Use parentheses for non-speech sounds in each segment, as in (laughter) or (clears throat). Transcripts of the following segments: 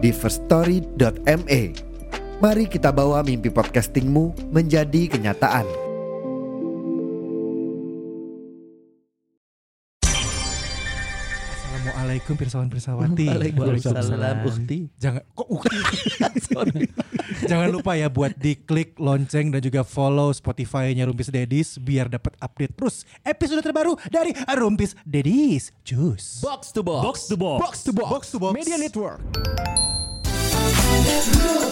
di firststory.me. Mari kita bawa mimpi podcastingmu menjadi kenyataan. Assalamualaikum pirsawan pirsawati. Waalaikumsalam, Ukti. Jangan kok ukti. (laughs) Jangan lupa ya buat diklik lonceng dan juga follow Spotify-nya Rumpis Dedis biar dapat update terus episode terbaru dari Rumpis Dedis. Jus. Box to box. Box to box. Box to box. Box to box. Media Network. Yeah.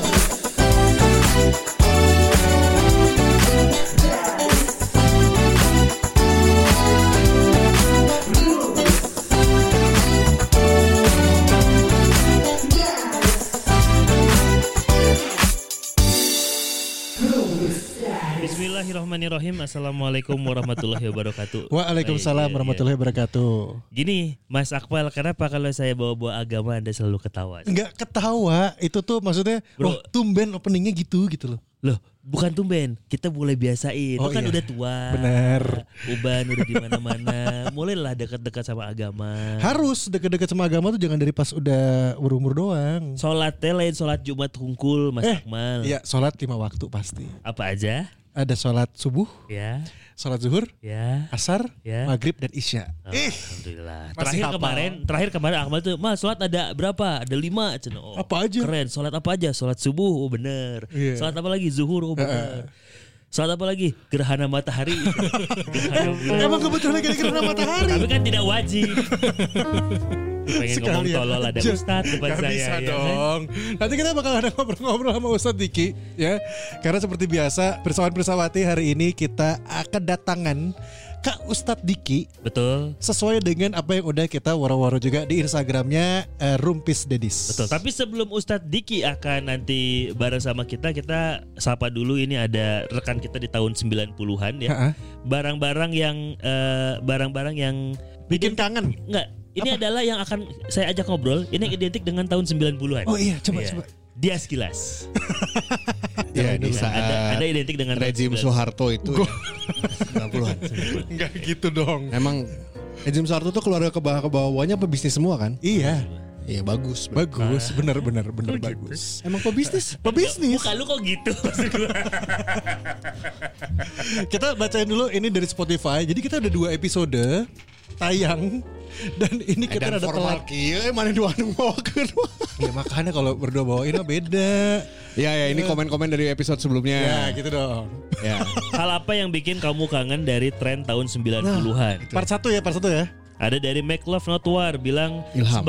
Bismillahirrahmanirrahim. Assalamualaikum warahmatullahi wabarakatuh. Waalaikumsalam Iya, warahmatullahi wabarakatuh. iya. Gini, Mas Akmal, kenapa kalau saya bawa-bawa agama Anda selalu ketawa? Enggak ketawa, itu tuh maksudnya Bro. oh, tumben openingnya gitu gitu loh. Loh, bukan tumben. Kita mulai biasain. Oh, kan iya. udah tua. Bener. Uban udah di (laughs) mana-mana. Mulailah dekat-dekat sama agama. Harus deket-deket sama agama tuh jangan dari pas udah berumur doang. Teh lain sholat Jumat hungkul, Mas Eh, Akmal. Iya, sholat lima waktu pasti. Apa aja? Ada sholat subuh, Ya, sholat zuhur, ya. asar, Ya. maghrib dan isya. Alhamdulillah. masih Terakhir hafal. kemarin, terakhir kemarin Akmal tuh, Mas sholat ada berapa? Ada lima. Cina. Oh, Apa aja? Keren. Sholat apa aja? Sholat subuh, oh bener. Iya. Sholat apa lagi? Zuhur, oh bener. Sholat apa lagi? Gerhana matahari. (laughs) Gerhana. Emang kebetulan lagi gerhana matahari. Tapi kan tidak wajib. (laughs) Pengen ngomong Sekalian tolol ada aja. Ustadz depan Gak saya. bisa ya kan? dong. Nanti kita bakal ada ngobrol-ngobrol sama Ustadz Diki ya. Karena seperti biasa Persawan Persawati hari ini kita akan datangan Kak Ustadz Diki Betul. sesuai dengan apa yang udah kita waro-waro juga di Instagramnya eh, Rumpis Dedis. Betul. Tapi sebelum Ustadz Diki akan nanti bareng sama kita, kita sapa dulu ini ada rekan kita di tahun 90-an ya. Barang-barang yang eh, barang-barang yang Bikin kangen. Enggak, ini adalah yang akan saya ajak ngobrol. Ini yang identik dengan tahun 90-an. Oh iya, coba Iya. coba. Dia sekilas. Ya di Ada, ada saat identik dengan 90-an. Soeharto itu ya, 90-an. Enggak (laughs) gitu dong. Emang rejim Soeharto tuh keluarga ke bawah ke bawahnya pebisnis semua kan? Iya, Iya bagus. bagus, bener bener bener Oh, gitu. bagus. Emang pebisnis? Pebisnis. Muka lu kok gitu. (laughs) Kita bacain dulu ini dari Spotify. Jadi kita ada dua episode tayang dan ini kita Dan ada formal telat. kieu mana dua anu bawakeun. (laughs) Ya makanya kalau berdua bawain mah beda. Ya ya ini komen-komen dari episode Ya sebelumnya. gitu dong. Ya. Hal apa yang bikin kamu kangen dari tren tahun 90-an? Part satu ya, part satu ya. Ada dari Make Love Not War bilang Ilham.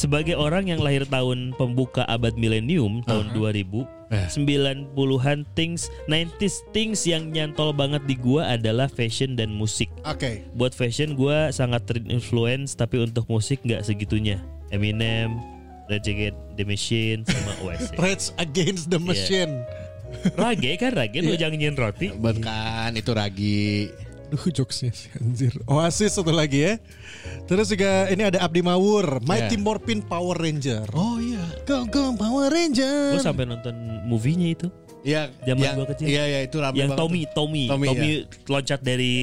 "Seba- sebagai orang yang lahir tahun pembuka abad milenium tahun 2000 Eh. 90-an things 90s things yang nyantol banget di gua adalah fashion dan musik. Oke. Buat fashion gua sangat terinfluence tapi untuk musik nggak segitunya. Eminem, (laughs) Rage Against the Machine sama Oasis. Rage Against the Machine. Rage kan Rage lu jangan nyin roti. Bukan itu ragi. Duh jokesnya sih anjir. Oasis satu lagi ya. Terus juga ini ada Abdi Mawur, Mighty Ya. Morphin Power Ranger. Oh iya. Go go Power Ranger. Gua sampai nonton movie-nya itu. Iya. Zaman yang- gua kecil. Iya iya itu rame yang banget Tommy. Tommy, Tommy, Tommy, ya. loncat dari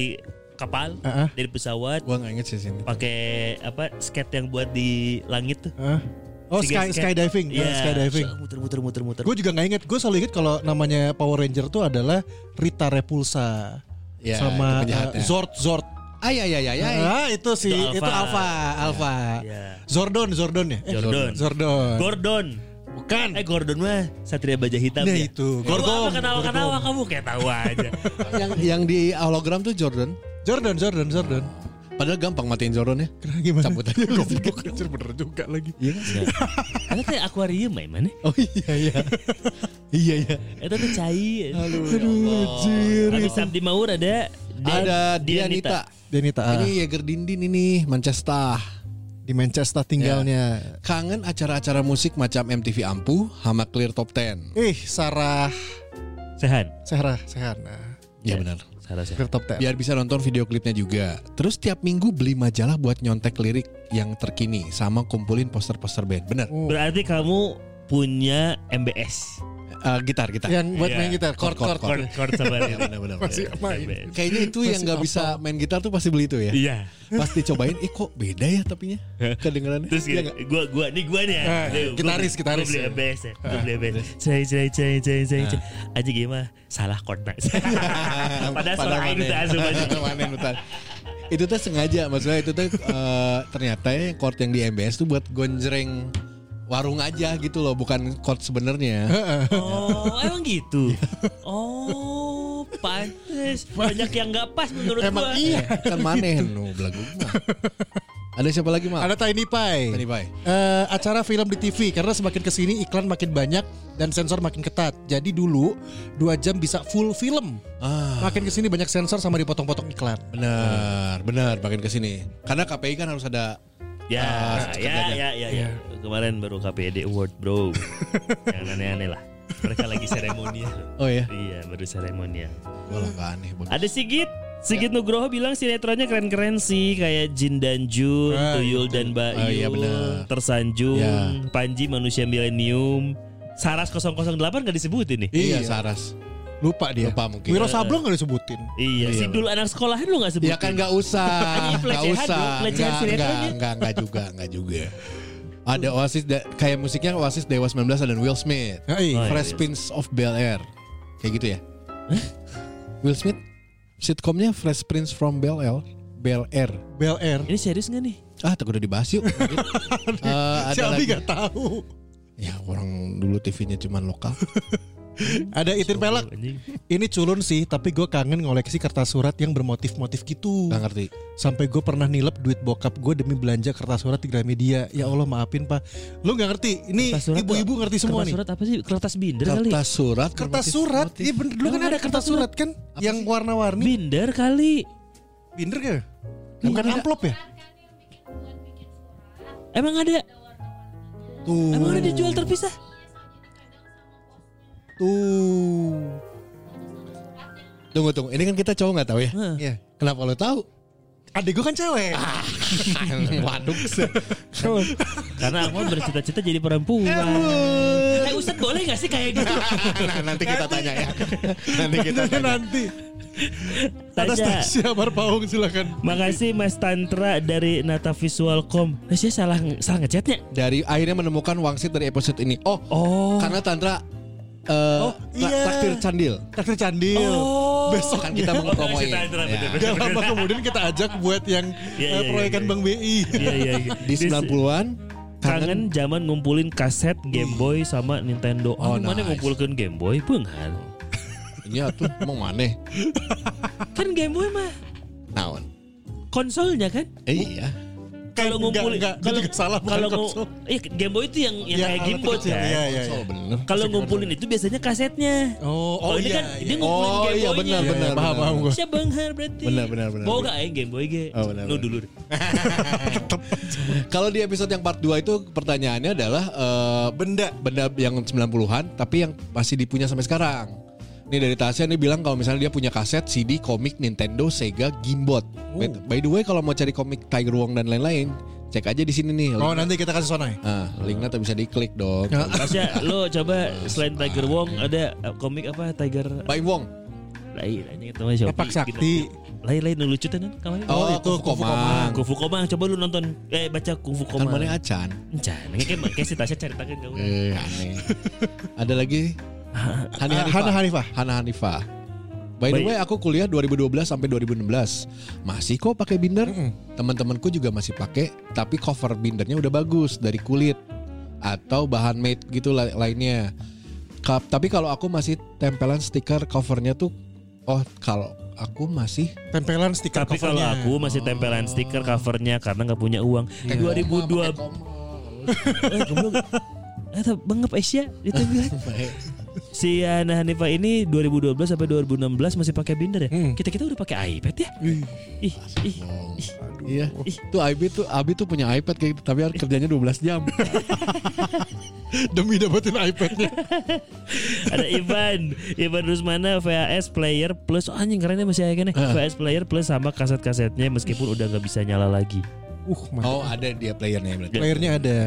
kapal, Ah, ah. dari pesawat, Gua nggak inget sih sini. pakai apa skate yang buat di langit tuh. Hah? Oh Tiga sky, skate. skydiving, Iya, Ah, skydiving. Muter muter muter muter. Gue juga nggak inget. Gue selalu inget kalau namanya Power Ranger tuh adalah Rita Repulsa Ya, sama uh, Zord Zord. Ah iya iya iya. iya. Ah itu sih, Itu itu, Alpha. Alpha, Alpha. Iya. Zordon, Zordon ya? Eh, Zordon. Zordon. Gordon. Bukan. Eh Gordon mah Satria Baja Hitam Nah, ya. itu. Gordon. Gorgom, apa kenal kenal Gorgom. kamu kayak tahu aja. (laughs) yang yang di hologram tuh Jordan. Jordan, Jordan, Jordan. Padahal gampang matiin Jordan ya. Kenapa gimana? Cabut aja. (laughs) Goblok anjir bener juga lagi. Iya kan? Ada teh akuarium ya mana? Oh iya iya. iya iya. Itu tuh cai. Aduh, anjir. Habis Abdi Maur ada Ada Dianita. Denita. ah. Ini Yeager Dindin ini Manchester. Di Manchester tinggalnya. Kangen acara-acara musik macam MTV Ampu sama Clear Top 10. Ih, Sarah Sehan. Sarah Sehan. Nah, Ya benar. Sehan. Clear Top 10. Biar bisa nonton video klipnya juga. Terus tiap minggu beli majalah buat nyontek lirik yang terkini sama kumpulin poster-poster band. Bener. Berarti kamu punya MBS. Eh, gitar, gitar. Yang buat Iya. main gitar, chord chord. Chord chord sama ini. Benar-benar. Masih main. Kayaknya itu yang nggak bisa main gitar tuh pasti beli itu ya. Iya. Pas dicobain, eh kok beda ya tapinya (laughs) kedengerannya. Terus Iya gini, nggak? gua gua nih gua nih ya. Eh, Nih, gua gitaris, beli- gitaris Gua beli ya. MBS ya. Gua beli MBS. Cai cai cai cai cai cai. Aja gimana? Salah chord nak. (laughs) Padahal aing itu mana? asup aja. (laughs) Mana nutan. Itu tuh sengaja maksudnya itu tuh eh, ternyata ya chord yang di MBS tuh buat gonjreng warung aja gitu loh, bukan chord sebenarnya. Oh, (laughs) emang gitu. Oh, pantes. Banyak yang nggak pas menurut Emang gua. iya. kan maneh nu belagu. Ada siapa lagi mal? Ada Tiny Pie. Tiny Pie. Eh, acara film di TV karena semakin ke sini iklan makin banyak dan sensor makin ketat. Jadi dulu dua jam bisa full film. Ah, Makin ke sini banyak sensor sama dipotong-potong iklan. benar, benar makin ke sini. Karena KPI kan harus ada Ya, Ah, ya, ya, ya, ya. Kemarin baru KPD Award, bro. (laughs) yang aneh-aneh lah. Mereka lagi seremonial. Oh ya, Iya, baru seremonial. gua lah nggak aneh. bagus. Ada Sigit. Sigit Nugroho bilang sinetronnya keren-keren sih kayak Jin dan Jun, Ah, Tuyul dan Mbak Ah, iya. Tersanjung, Ya. Panji manusia milenium, Saras 008 gak disebutin nih. Iya. Saras. Lupa dia. Lupa mungkin. Wiro Sableng gak disebutin. Iya, Iya, Sidul anak sekolahan lu gak sebutin. Ya kan nggak usah, nggak pelecehan, usah, bro, pelecehan nggak, sinetronnya. nggak, nggak, nggak juga, nggak juga. Ada Oasis kayak musiknya Oasis Dewa 19 dan Will Smith, Ya, iya. Oh, iya. Fresh Prince of Bel Air, kayak gitu ya. Will Smith, sitkomnya Fresh Prince from Bel Air, Bel Air. Bel Air. Ini serius gak nih? Ah, takut udah dibahas yuk. (laughs) Eh, ada Shelby lagi. gak tahu. Ya orang dulu TV-nya cuma lokal. (laughs) Ada Itin Pelak. Anjing. Ini culun sih, tapi gue kangen ngoleksi kertas surat yang bermotif-motif gitu. Gak ngerti. Sampai gue pernah nilep duit bokap gue demi belanja kertas surat di Gramedia. Ya Allah maafin pak. Lu nggak ngerti? Ini Kertas ibu-ibu ngerti semua kertas nih. surat apa sih? Kertas binder kali. Kertas surat. Kertas surat, iya bener, dulu kan ada kertas kertas surat kan, yang warna-warni. Binder kali. Binder kan? Bukan amplop ya? Emang ada? Tuh, Emang ada dijual terpisah? Tuh. Tunggu tunggu. Ini kan kita cowok nggak tahu ya. Iya. Kenapa lo tahu? Adik gue kan cewek. (laughs) Waduh. (laughs) Karena aku bercita-cita jadi perempuan. Eh Ustadz boleh gak sih kayak gitu? (laughs) nah, nanti kita tanya ya. nanti kita tanya. nanti. Tanya. Stasia Marpaung silakan. Makasih Mas Tantra dari Nata Visualcom. Nah, saya salah salah ngechatnya. Dari akhirnya menemukan wangsit dari episode ini. Oh, Oh. karena Tantra eh Oh, iya. traktir candil. Traktir Candil. Oh. Besok Kan kita mau promoin. Ya. bener-bener. Gak lama kemudian kita ajak buat yang Iya, eh, iya, proyekan iya. Bang BI. Iya iya iya. (laughs) Di 90-an kangen zaman ngumpulin kaset Game Boy sama Nintendo. Oh, Oh, mana nice. ngumpulkan Game Boy beungan. (laughs) Iya tuh emang maneh. Kan Game Boy mah Naon? konsolnya kan? Eh, iya. Kalau Enggak, ngumpulin enggak, dia kalau salah, kalau iya, Game Boy itu yang yang Ya, kayak Game Boy kan. iya, iya, Konsol iya. bener. Kalau ngumpulin itu biasanya kasetnya. Oh, Oh, ini kan dia ngumpulin Oh, Game iya, Boy-nya. benar, benar, paham, benar. paham gue. Siapa benghar berarti? Benar, benar, benar. Bawa gak aing Game Boy ge? Oh, benar, Lu benar. dulu. (laughs) Kalau di episode yang part 2 itu pertanyaannya adalah eh, Benda. benda yang 90-an tapi yang masih dipunya sampai sekarang. Ini dari Tasya nih bilang kalau misalnya dia punya kaset, CD, komik, Nintendo, Sega, Gamebot. By, by the way kalau mau cari komik Tiger Wong dan lain-lain, cek aja di sini nih. Oh linknya. nanti kita kasih sonai. Nah, linknya tuh bisa diklik dong. Ya. (laughs) Tasya, lo coba selain Tiger Wong ada uh, komik apa Tiger By Wong. lain ini itu mah Shopee. Lapak Sakti. Lain lain nu lucu tenan kemarin. Oh, itu itu Kung Fu Komang. Kung Fu Komang coba lu nonton eh baca Kung Fu Kan Komang. mana acan? Encan, kayak kayak si Tasya ceritakan ke urang. Eh, aneh. (laughs) Ada lagi (laughs) Hani Ah, Hanifah. Hana Hanifah. Hana Hanifah. By the Baik. way, aku kuliah 2012 sampai 2016. Masih kok pakai binder. Teman-temanku juga masih pakai, tapi cover bindernya udah bagus dari kulit atau bahan made gitu la- lainnya. Ka- tapi kalau aku masih tempelan stiker covernya tuh oh kalau aku masih Tempelan stiker Tapi kalau covernya. aku masih tempelan stiker covernya karena nggak punya uang. 2002 (laughs) Eh, goblok. Eh, tapi bangap Asia ditempelan. (laughs) Si Ana Hanifah ini 2012 sampai 2016 masih pakai binder ya. Hmm. Kita kita udah pakai iPad ya. Ih, Ih, ih, ih. Iya. Tuh Abi tuh Abi tuh punya iPad kayak gitu, tapi harus kerjanya 12 jam. (laughs) Demi dapetin iPadnya. Ada Ivan, Ivan Rusmana VHS player plus oh, anjing kerennya masih kayak gini. VHS player plus sama kaset-kasetnya meskipun udah nggak bisa nyala lagi. Uh, mantap. Oh, ada dia playernya berarti. Playernya ada.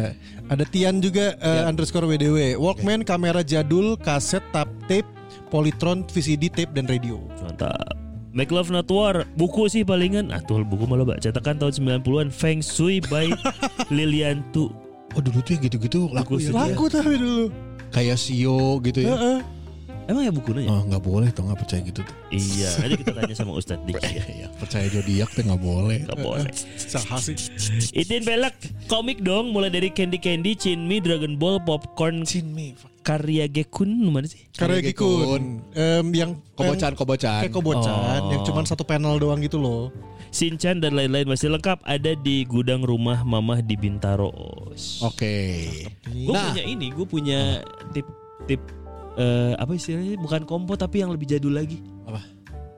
Ada Tian juga eh, underscore WDW. Walkman, kamera jadul, kaset, tap tape, Polytron, VCD, tape dan radio. Mantap. Make Love Not War Buku sih palingan Ah tuh buku malah bak Cetakan tahun 90-an Feng Shui by (laughs) Liliantu Oh dulu tuh yang gitu-gitu laku ya. Laku tapi dulu. Kayak Sio gitu ya. Heeh. Emang ya bukunya ya? Oh nggak boleh tuh nggak percaya gitu tuh. Iya Nanti kita tanya sama Ustadz (laughs) Dik ya Iya, percaya zodiak tuh nggak boleh. Gak boleh Saha sih. Itin pelak Komik dong Mulai dari Candy Candy Chinmi Dragon Ball Popcorn Cinmi. Karya Gekun Mana sih? Karya Gikun. Em, yang Kobocan kobocan. Kayak kobocan Oh. yang cuma satu panel doang gitu loh. Shinchan dan lain-lain masih lengkap Ada di gudang rumah mamah di Bintaro Oke. Gue Nah. punya ini Gue punya tip-tip eh, Apa istilahnya Bukan kompo tapi yang lebih jadul lagi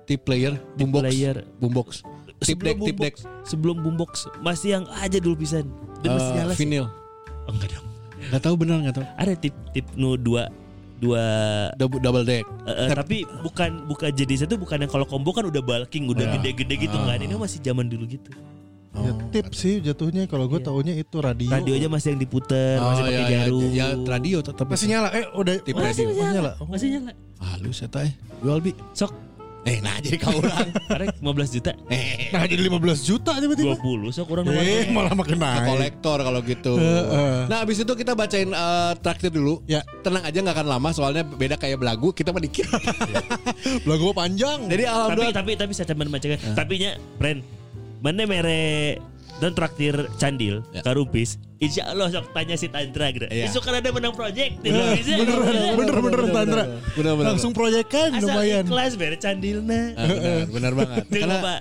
Tip player, Tip boombox, player. boombox. Tip deck, tip deck. Sebelum boombox Masih yang aja dulu pisan Dan masih Eh, sih vinyl. oh, Enggak dong Gak tahu benar gak tahu. Ada tip-tip nu dua Dua Double, double deck. eh, eh, Tapi bukan bukan jadi satu Bukan yang kalau combo kan udah bulking Udah Ya. gede-gede gitu kan Ini masih zaman dulu gitu Ya, tip sih jatuhnya kalau gue Iya. taunya itu radio. Radio aja masih yang diputer Oh, Masih pakai ya, ya, jarum ya, radio tetap masih nyala. Eh udah Tip masih, radio. masih nyala. Oh. Masih nyala Halus ya teh. Jual bi. Sok Eh nah jadi kau orang. (laughs) Karena 15 juta eh, Nah jadi 15 juta tiba-tiba. 20 sok kurang Eh malah makin ke naik. kolektor kalau gitu. Heeh. Nah abis itu kita bacain eh, traktir dulu. Ya. Tenang aja nggak akan lama soalnya beda kayak belagu kita mah dikit. (laughs) Lagu panjang. Jadi tapi alhamdulillah. tapi tapi saya coba macam tapi nya friend mana mere dan traktir candil Ya. karumpis insya Allah sok tanya si Tantra gitu Iya. besok kan ada menang project di Eh, Indonesia. bener, bener, bener, Tandra. Bener, bener. Langsung proyekan asal lumayan. ikhlas bere candilna Ah, benar, benar banget. Karena Pak.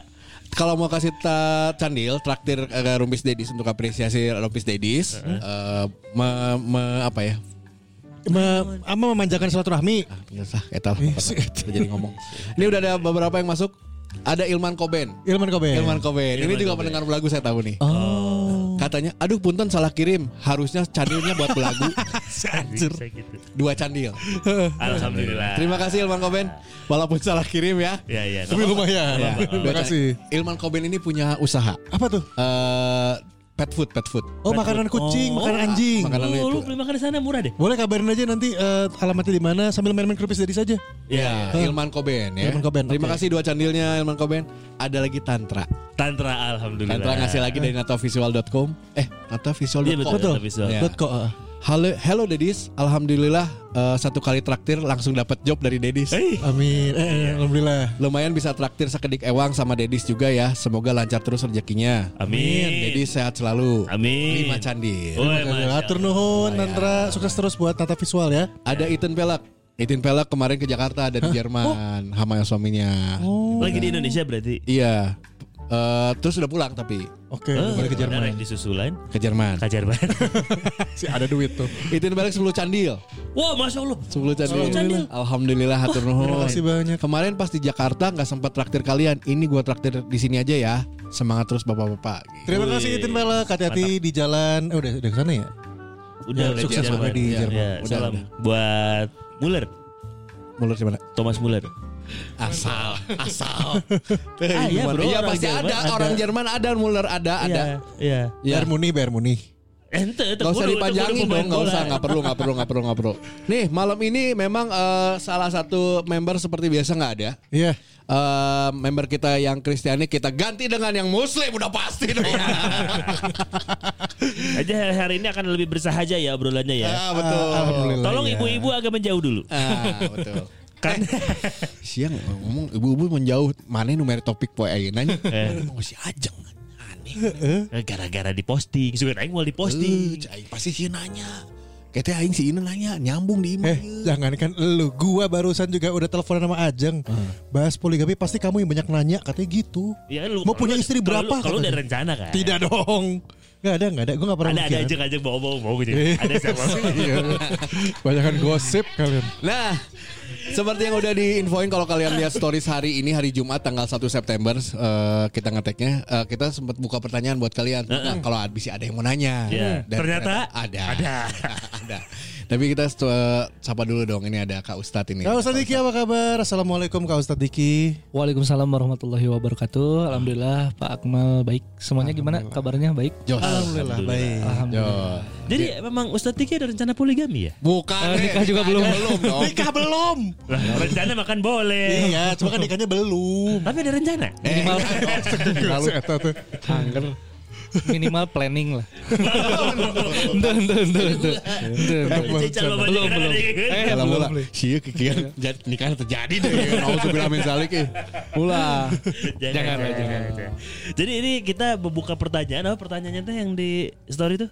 kalau mau kasih ta- candil traktir uh, Rumpis Dedis untuk apresiasi Rumpis Dedis eh, me- me- apa ya? Me, ama memanjakan silaturahmi. Ah, bener sah, etal. jadi ngomong. Ini udah ada beberapa yang masuk. Ada Ilman Koben. Ilman Kobe. Ilman Koben. Ini Ilman juga Koben. pendengar belagu saya tahu nih. Oh. Katanya, aduh punten salah kirim. Harusnya candilnya buat belagu. (laughs) Bisa gitu. Dua candil. (laughs) Alhamdulillah Terima kasih Ilman Koben. Walaupun salah kirim ya. ya ya Tapi lumayan. Ya, Terima kasih. Ilman Koben ini punya usaha. Apa tuh? Eh, pet food, pet food. Oh makanan kucing, Oh, makanan anjing. makanan lu, itu. lu beli makan di sana murah deh Boleh kabarin aja nanti eh, alamatnya di mana sambil main-main kerupis dari saja. Ya, Ilman Koben ya. Ilman Koben, Terima oke. kasih dua candilnya Ilman Koben. Ada lagi Tantra. Tantra alhamdulillah Tantra ngasih lagi dari natovisual.com. Eh, natovisual.com. Iya betul, Betul. visual. Ya. Eh. Halo, hello Dedis. Alhamdulillah eh, satu kali traktir langsung dapat job dari Dedis. Eh, Amin. Eh, eh, alhamdulillah. Lumayan bisa traktir sekedik ewang sama Dedis juga ya. Semoga lancar terus rezekinya. Amin. Dedis sehat selalu. Amin. Lima candil. Oh, Terima kasih. Masya Atur nuhun, Tantra. Sukses terus buat Tata Visual ya. Ada Ethan Pelak. Ethan Pelak kemarin ke Jakarta dari Jerman sama suaminya. Oh. Lagi di Indonesia berarti Iya. Eh, terus udah pulang tapi Oke, Eh, balik ke Jerman. yang di susulan ke Jerman. ke Jerman (laughs) Si ada duit tuh. Ethan Pelak 10 candil. Wah masya Allah 10 candil. candil. Alhamdulillah hatur nuhun. Terima kasih banyak. Kemarin pas di Jakarta nggak sempat traktir kalian. Ini gua traktir di sini aja ya. Semangat terus bapak-bapak. Terima kasih Itin Pelek. Hati-hati di jalan. Eh, udah udah ke sana ya? Udah Ya, udah sukses Jerman. pokoknya di Ya, Jerman. ya, Udah, salam udah. buat Muller Mulut gimana? Thomas Muller Asal, asal. (laughs) Ah, iya, bro, Iya orang pasti Jerman ada. ada. Orang Jerman ada, Muller ada, ada. Iya Iya Ya. Bayar muni, bayar muni. Ente Gak usah dipanjangin dong, gak usah, gak perlu, gak perlu, gak perlu, gak perlu, Nih malam ini memang eh, salah satu member seperti biasa nggak ada. Iya. Eh, member kita yang Kristiani kita ganti dengan yang Muslim udah pasti dong. (laughs) Aja hari ini akan lebih bersahaja ya obrolannya ya Ah, betul. Alhamdulillah. Tolong ya. ibu-ibu agak menjauh dulu Ah, betul. Kan Siang ngomong ibu-ibu menjauh mana numero topik poe ayeuna nya. Eh. Mau si ajeng aneh. Gara-gara diposting Suka aing mau Eh, diposting cai pasti sih nanya. Kete aing si Ine nanya nyambung di Eh, email. jangan kan lu. Gua barusan juga udah telepon sama Ajeng. Bahas poligami pasti kamu yang banyak nanya. Katanya gitu. Ya, lu- Mau punya istri berapa Kalau udah rencana kan Tidak dong. Gak ada, gak ada. Gue gak pernah Ada ada aja aja bawa bawa bawa gitu Eh. Ada siapa (laughs) Iya. Banyakan gosip kalian. Nah, Seperti yang udah diinfoin kalau kalian lihat stories hari ini hari Jumat tanggal 1 September eh, kita ngeteknya eh, kita sempat buka pertanyaan buat kalian. Nah, kalau bisa ada yang mau nanya. Iya. Dan Ternyata ada. ada. (laughs) ada. Tapi kita eh, sapa dulu dong. Ini ada Kak Ustadz ini. Kak Ustadz Diki apa kabar? Assalamualaikum Kak Ustadz Diki. Waalaikumsalam warahmatullahi wabarakatuh. Alhamdulillah Pak Akmal baik. Semuanya gimana kabarnya baik? Jos. Alhamdulillah baik. Alhamdulillah. Jos. Jadi memang Ustadz Tiki ada rencana poligami ya? Bukan. Eh, nikah eh, juga belum. belum dong. Nikah belum. Rencana makan boleh. Iya, cuma kan nikahnya belum. Tapi ada rencana. Minimal (laughs) Lalu eta tuh. Angger. Minimal planning lah. Ente, ente. Cical Bapak Belum belum. Eh belum. mula sih kikian jadi nikah terjadi deh. Nauzubillah min zalik eh. Ulah. Jangan, Jangan. Jadi ini kita membuka pertanyaan apa pertanyaannya tuh yang di story tuh?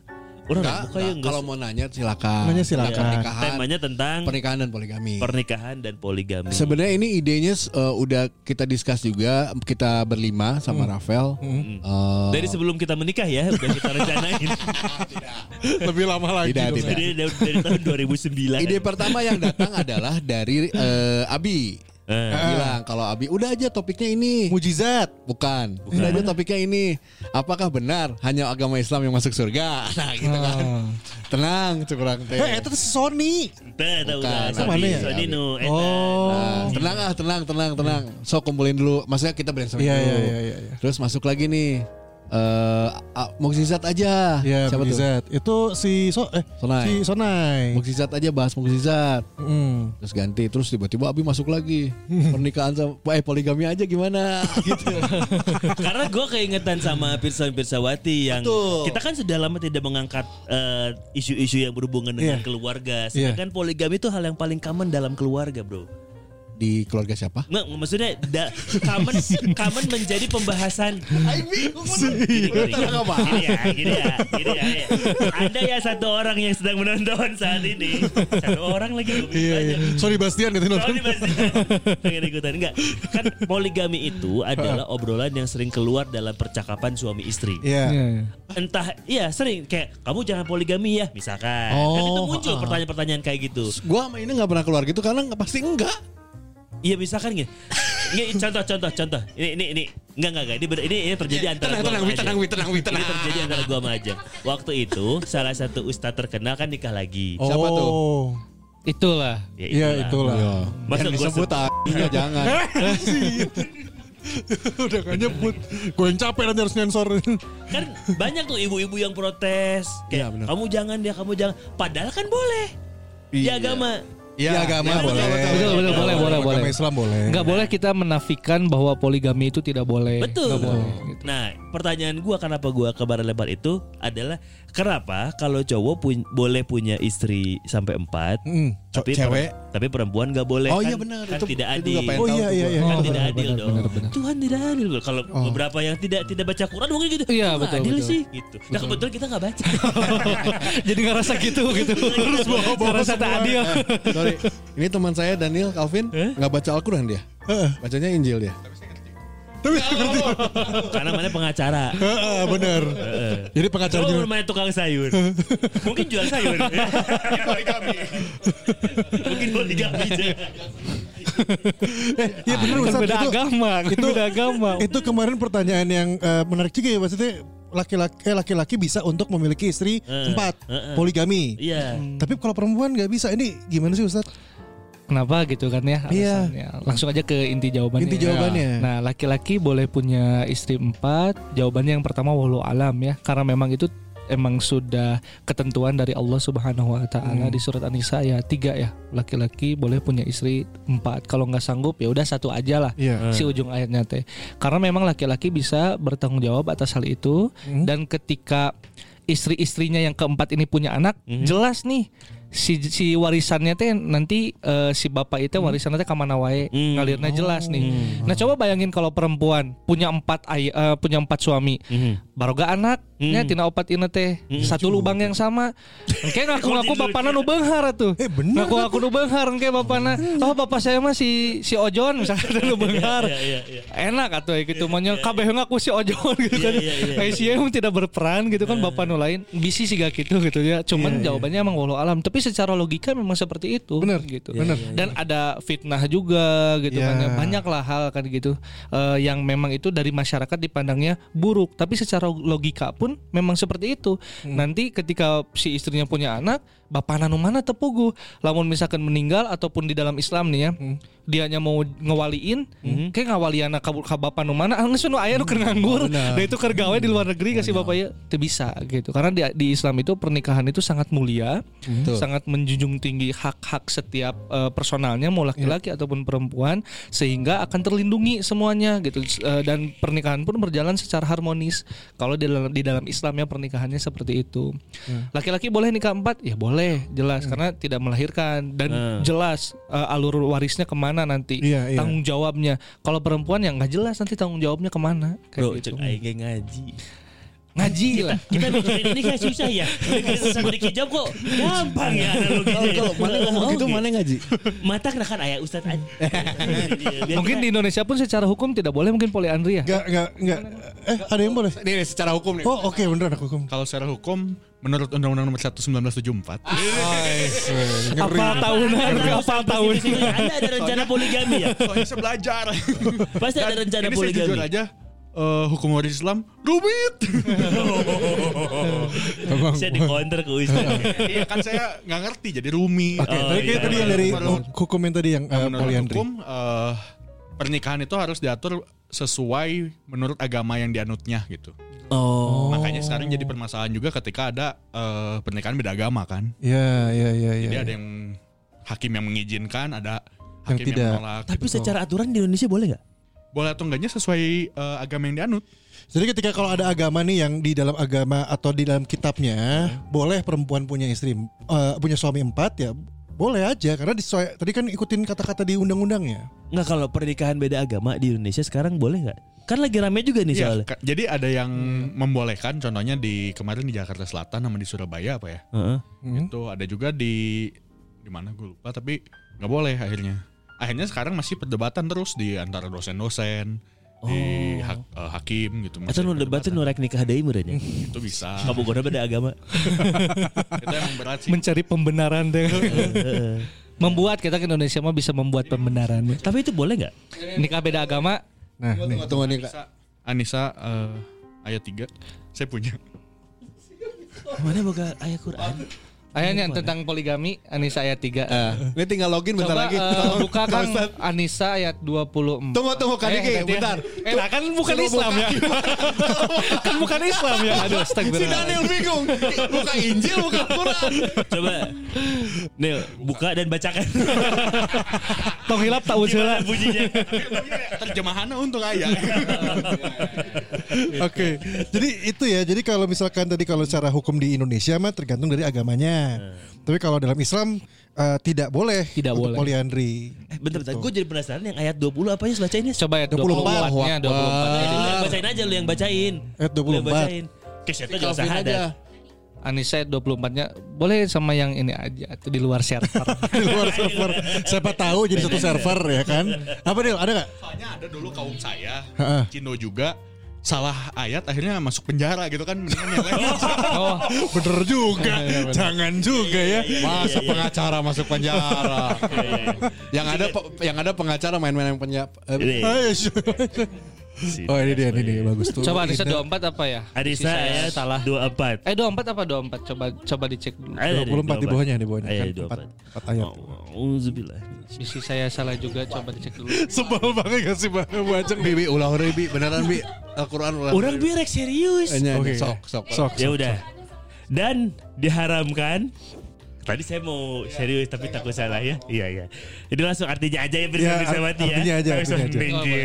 Udah Enggak, buka ya enggak. enggak? kalau mau nanya silakan. Nanya silakan. Tentang Pernikahan, Temanya tentang pernikahan dan poligami. pernikahan dan poligami. Sebenarnya ini idenya uh, udah kita discuss juga kita berlima sama Rafael. Uh, dari sebelum kita menikah ya udah kita (laughs) rencanain. Lebih lama lagi. Tidak, tidak. Jadi dari, dari tahun 2009. ide pertama yang datang adalah dari uh, Abi. Eh, Bilang kalau Abi udah aja topiknya ini. Mujizat. Bukan, udah aja topiknya ini. Apakah benar hanya agama Islam yang masuk surga? (laughs) Nah, gitu kan. Tenang, curang teh. Eh, itu Sony. Teh tahu Bukan. lah. Mana ya? Sony nu eta. Oh. Nah, tenang ah, tenang, tenang, tenang. So kumpulin dulu. Maksudnya kita brainstorming Iya, dulu. iya, iya, iya, iya. Terus masuk lagi nih. Eh, ah, mukjizat aja. Iya, Siapa tuh? mujizat. Itu si so eh Sonai. si Sonai. Mukjizat aja bahas mukjizat. Hmm. Terus ganti terus tiba-tiba Abi masuk lagi. (laughs) Pernikahan sama eh poligami aja gimana (laughs) gitu. (laughs) Karena gue keingetan sama Pirsawan Pirsawati yang Betul. kita kan sudah lama tidak mengangkat eh, isu-isu yang berhubungan dengan Iya. keluarga. Sedangkan poligami itu hal yang paling common dalam keluarga, bro. Di keluarga siapa? Nggak, maksudnya da, common common menjadi pembahasan. Gini, gini, gini ya, gini ya, gini ya. ya. Anda ya satu orang yang sedang menonton saat ini, satu orang lagi. Iya, iya. Sorry Bastian gitu nonton. Pengen ikutan enggak kan poligami itu adalah obrolan yang sering keluar dalam percakapan suami istri Iya. Iya, iya. entah iya sering kayak kamu jangan poligami ya misalkan kan itu Oh, muncul pertanyaan-pertanyaan kayak gitu Gua sama ini nggak pernah keluar gitu karena nggak pasti enggak. Iya misalkan gini Ini contoh contoh contoh ini ini ini enggak enggak enggak ini ini, ini terjadi antara Tenang, gua tenang, sama tenang, Ajeng. Tenang, Wi, tenang. ini terjadi antara gua sama Ajeng waktu itu salah satu ustadz terkenal kan nikah lagi Siapa tuh? Oh. Itulah. ya Iya, itulah. Masa Yang gua disebut sebut- akhirnya jangan. (laughs) Udah gak nyebut. Gue yang capek nanti harus nyensor. kan banyak tuh ibu-ibu yang protes kayak benar. kamu jangan dia kamu jangan padahal kan boleh di Iya. agama Iya, agama iya, boleh. betul, betul, Betul, betul, boleh, boleh, boleh. Agama Islam boleh. Enggak boleh kita menafikan bahwa poligami itu tidak boleh. Betul. Nggak boleh. gitu. Nah, pertanyaan gua kenapa gua ke barang lebar itu adalah kenapa kalau cowok pun boleh punya istri sampai empat, Hmm. Tapi cewek? per- tapi perempuan gak boleh. Oh kan, iya benar. kan Itu- tidak itu adil. pengen Oh iya, iya, iya. Kan Oh, tidak benar, adil benar, dong. benar, benar. Tuhan tidak adil. Kalau beberapa yang tidak tidak baca Quran mungkin gitu. Iya, betul, adil betul. sih gitu. Nah, kebetulan kita nggak baca. (laughs) Jadi ngerasa gitu gitu. Terus ngerasa tak adil. Sorry, ini teman saya Daniel Calvin nggak baca Al-Quran dia, bacanya Injil dia. Karena mana pengacara. Heeh, bener. Jadi Coba pengacaranya bermain tukang sayur. (laughs) Mungkin jual sayur. (laughs) Mungkin poligami. (laughs) Iya bener Kan Ustaz. beda Itu, agama, kan itu- beda agama. itu kemarin pertanyaan yang eh, menarik juga ya maksudnya laki-laki eh, laki-laki bisa untuk memiliki istri Eh, empat eh, eh. poligami. Iya. Tapi kalau perempuan nggak bisa. Ini gimana sih Ustaz? Kenapa gitu kan ya? Iya. alasannya. Langsung aja ke inti jawabannya. Inti jawabannya. Nah, laki-laki boleh punya istri empat. Jawabannya yang pertama walau alam ya, karena memang itu emang sudah ketentuan dari Allah Subhanahu Wa Taala di surat An-Nisa ya tiga ya laki-laki boleh punya istri empat kalau nggak sanggup ya udah satu aja lah Iya. si ujung ayatnya teh karena memang laki-laki bisa bertanggung jawab atas hal itu dan ketika istri-istrinya yang keempat ini punya anak jelas nih si si warisannya teh nanti eh, si bapak itu warisannya teh ke mana wae? Hmm. ngalirnya jelas nih. Nah coba bayangin kalau perempuan punya empat ay eh, punya empat suami. Mhm. baroga anak nya tina opat ini teh. Satu lubang yang sama. Engke (laughs) ngaku-ngaku bapana nu beunghar atuh. Eh, bener. ngaku-ngaku nu beunghar engke bapana. Oh bapak saya mah si si Ojon misalnya nu (laughs) beunghar Iya, iya, iya. enak atuh gitu. Maunya kabeh ngaku si Ojon gitu kan. Iya, iya, iya. Kayak si emang tidak berperan gitu kan bapak nu lain. Bisi sih gak gitu gitu ya. Cuman jawabannya emang walau alam. Tapi secara logika memang seperti itu Bener, gitu. Bener. dan ada fitnah juga gitu Ya. kan ya. banyak lah hal kan gitu eh, yang memang itu dari masyarakat dipandangnya buruk. Tapi secara logika pun memang seperti itu. Hmm. nanti ketika si istrinya punya anak bapak nanu mana tepugu lamun misalkan meninggal ataupun di dalam Islam nih ya Hmm. dianya mau ngewaliin kayak ngawali anak kabur ka bapak nu mana? Ah geus nu aya nu keur nganggur. Benar. dan itu keur gawe di luar negeri kasih bapak ya? Teu bisa gitu. Karena di, di Islam itu pernikahan itu sangat mulia Betul. sangat menjunjung tinggi hak-hak setiap eh, personalnya mau laki-laki ataupun perempuan sehingga akan terlindungi semuanya gitu. Eh, dan pernikahan pun berjalan secara harmonis. Kalau di dalam di dalam Islam ya pernikahannya seperti itu. Laki-laki boleh nikah empat? Ya boleh jelas. Karena tidak melahirkan. Dan Hmm. jelas eh, alur warisnya ke mana nanti? Iya, iya. tanggung jawabnya. Kalau perempuan yang nggak jelas nanti tanggung jawabnya ke mana? Kayak Bro, gitu. cek ngaji. Ngaji lah Kita mikirin ini kayak susah ya. Susah udah kijab kok. Gampang ya analoginya. Kalau mana ngomong gitu mana ngaji? Mata kena kan ayah Ustadz aja. (laughs) Biar mungkin di Indonesia pun secara hukum tidak boleh mungkin poliandri ya Enggak, enggak, enggak. Eh, ada yang boleh? Ini secara hukum nih. Oh, oke, beneran aku hukum. Kalau secara hukum menurut Undang-Undang Nomor 1 1974 apa tahunan apa tahun Di Anda ada rencana poligami ya? soalnya saya belajar. Pasti ada rencana ini saya jujur poligami. aja eh, hukum waris Islam rumit. Saya di counter ke Ustadz. (laughs) Iya kan saya nggak ngerti jadi rumit. Oke, Oh, tapi iya. kayak tadi yang dari Menurut- hukum yang tadi yang Nah, eh, menurut poliandri. hukum eh, pernikahan itu harus diatur sesuai menurut agama yang dianutnya gitu. Oh. Makanya sekarang jadi permasalahan juga ketika ada eh, pernikahan beda agama kan. Iya, iya, iya, iya. Jadi ada yang hakim yang mengizinkan, ada Yang hakim yang, tidak. menolak. Tapi gitu. secara aturan di Indonesia boleh nggak? Boleh atau enggaknya sesuai eh, agama yang dianut. Jadi ketika kalau ada agama nih yang di dalam agama atau di dalam kitabnya boleh perempuan punya istri eh, punya suami empat ya boleh aja karena disesuai, tadi kan ikutin kata-kata di undang-undangnya. Nggak kalau pernikahan beda agama di Indonesia sekarang boleh nggak? Kan lagi rame juga nih Iya, soalnya. ka- jadi ada yang membolehkan contohnya di kemarin di Jakarta Selatan sama di Surabaya apa ya. Heeh. Itu ada juga di di mana gue lupa tapi nggak boleh akhirnya. Akhirnya sekarang masih perdebatan terus di antara dosen-dosen, di hak- eh, hakim gitu. Atau nu debatnya nu rek nikah deui (laughs) meureun itu bisa. Kamu gora beda agama. (laughs) itu emang berat sih. mencari pembenaran deh membuat kita ke Indonesia mah bisa membuat pembenaran Tapi itu boleh nggak? nikah beda agama Nah, nih. Tunggu, tunggu nih Kak. Anissa eh, ayat 3 saya punya. Mana boga ayat Quran? Ayatnya tentang poligami Anissa ayat 3 Eh, ini tinggal login bentar Coba lagi. eh, buka kan Anissa ayat 24 Tunggu tunggu Kak Diki, gantian. bentar. Eh lah kan bukan Suruh Islam buka. ya (laughs) Kan bukan Islam ya Aduh Si astagfirullah Daniel bingung. Buka Injil, buka Quran. Coba. Nih, buka dan bacakan. (laughs) Tong hilap tak usaha bunyinya? Terjemahannya untuk ayah. (laughs) Oke. Jadi itu ya. Jadi kalau misalkan tadi kalau secara hukum di Indonesia mah tergantung dari agamanya. Tapi kalau dalam Islam eh, tidak boleh Tidak untuk boleh. poliandri. Eh, bentar, bentar. Gue jadi penasaran yang ayat 20 apa ya bacain ya? Coba ayat 24. 24 nya 24 Lu yang bacain aja lu yang bacain. Ayat Lu yang 24. bacain. Sahadat. aja. Anissa ayat 24 nya Boleh sama yang ini aja Itu di luar server (laughs) di luar server. Siapa tahu jadi satu server ya kan? Apa Dil? Ada nggak? Soalnya ada dulu kaum saya. Cindo juga salah ayat akhirnya masuk penjara gitu kan mendingan yang lain (laughs) Oh Bener juga. Jangan juga ya. Masa pengacara masuk penjara. yang ada yang ada pengacara main-main yang penjara. Oh ini dia ini dia bagus tuh. Coba Anissa Indah. 24 apa ya Anissa ayat salah 24. Eh 24 apa 24 Coba coba dicek dulu Ada di 24 di bawahnya di bawahnya kan 24. empat, empat ayat. Auzubillah. Sisi saya salah juga Coba dicek dulu (laughs) Sebel banget gak sih Bang baca Bibi ulah Bi, beneran Bi. Al-Qur'an ulah. Orang birek serius. Hanya Oke. sok sok. Sok. Ya udah. Dan diharamkan Tadi saya mau serius tapi takut salah ya. Iya iya. Jadi langsung artinya aja ya bersama Ya, bersama ya. artinya aja, artinya aja.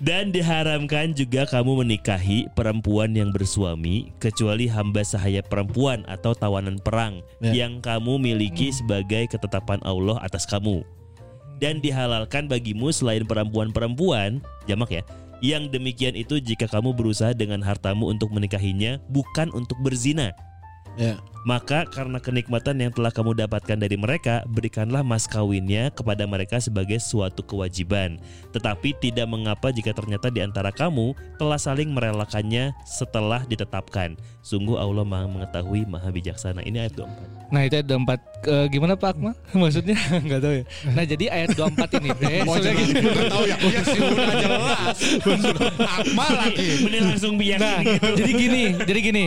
Dan diharamkan juga kamu menikahi perempuan yang bersuami kecuali hamba sahaya perempuan atau tawanan perang Ya. yang kamu miliki sebagai ketetapan Allah atas kamu. Dan dihalalkan bagimu selain perempuan-perempuan jamak ya Yang demikian itu jika kamu berusaha dengan hartamu untuk menikahinya bukan untuk berzina. Ya. Maka karena kenikmatan yang telah kamu dapatkan dari mereka, berikanlah mas kawinnya kepada mereka sebagai suatu kewajiban. Tetapi tidak mengapa jika ternyata di antara kamu telah saling merelakannya setelah ditetapkan. Sungguh Allah Maha mengetahui, Maha bijaksana. Ini ayat 24. Nah itu ayat 24 Eh, Gimana Pak Akmal? (laughs) Maksudnya (laughs) nggak tahu ya Nah jadi ayat 24 ini teh Oh, gini. Bener tahu ya. Ya sih udah jelas. (laughs) Akmal lagi. Bener langsung biar Nah, gitu. jadi gini, jadi gini.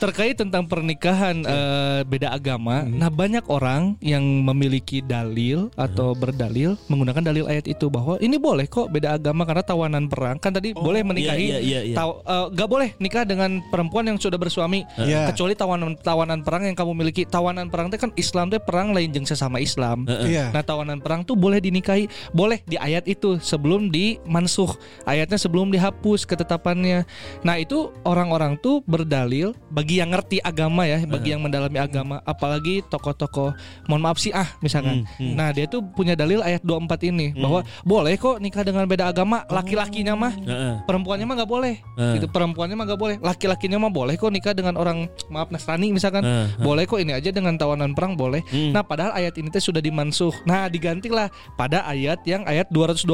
Terkait tentang pernikahan eh, beda agama, nah banyak orang yang memiliki dalil atau berdalil menggunakan dalil ayat itu bahwa ini boleh kok beda agama karena tawanan perang kan tadi boleh menikahi, iya, iya, iya. taw- eh, gak boleh nikah dengan perempuan yang sudah bersuami Iya. kecuali tawanan tawanan perang yang kamu miliki. Tawanan perang itu kan Islam itu perang lain jeung sesama Islam. Iya. Nah tawanan perang tuh boleh dinikahi Boleh di ayat itu sebelum dimansuh Ayatnya sebelum dihapus ketetapannya Nah itu orang-orang tuh berdalil Bagi yang ngerti agama ya Bagi yang mendalami agama Apalagi tokoh-tokoh Mohon maaf sih ah misalkan Hmm, hmm. Nah dia tuh punya dalil ayat 24 ini Bahwa boleh kok nikah dengan beda agama Laki-lakinya mah Heeh. Perempuannya mah gak boleh Eh. gitu Perempuannya mah gak boleh Laki-lakinya mah boleh kok nikah dengan orang Maaf Nasrani misalkan eh. Boleh kok ini aja dengan tawanan perang boleh Hmm. Nah padahal ayat ini teh sudah dimansuh Nah digantilah pada ayat yang ayat 221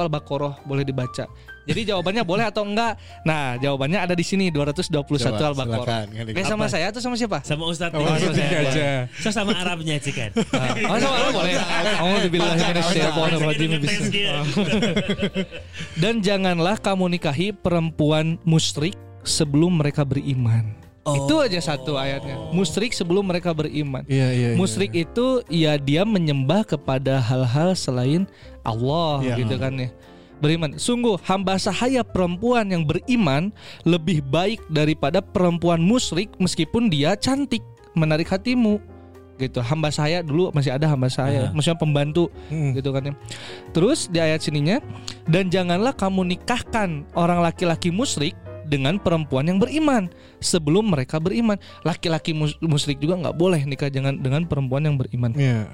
Al-Baqarah Boleh dibaca Jadi jawabannya boleh atau enggak Nah jawabannya ada di sini 221 Coba, Al-Baqarah. Oke sama saya atau sama siapa? Sama Ustadz Oh, sama saya aja. So sama Arabnya sih (laughs) kan. Oh sama Arab boleh Oh dibilang gitu. Dan janganlah kamu nikahi perempuan musyrik sebelum mereka beriman Itu aja satu ayatnya Musyrik sebelum mereka beriman Iya, iya. iya. Musyrik itu ya dia menyembah kepada hal-hal selain Allah Iya. gitu kan ya. Beriman. Sungguh hamba sahaya perempuan yang beriman lebih baik daripada perempuan musyrik meskipun dia cantik, menarik hatimu. Gitu. Hamba saya dulu masih ada hamba saya, maksudnya pembantu Hmm. gitu kan ya. Terus di ayat sininya dan janganlah kamu nikahkan orang laki-laki musyrik dengan perempuan yang beriman sebelum mereka beriman. Laki-laki mus- musyrik juga nggak boleh nikah dengan dengan perempuan yang beriman. Iya.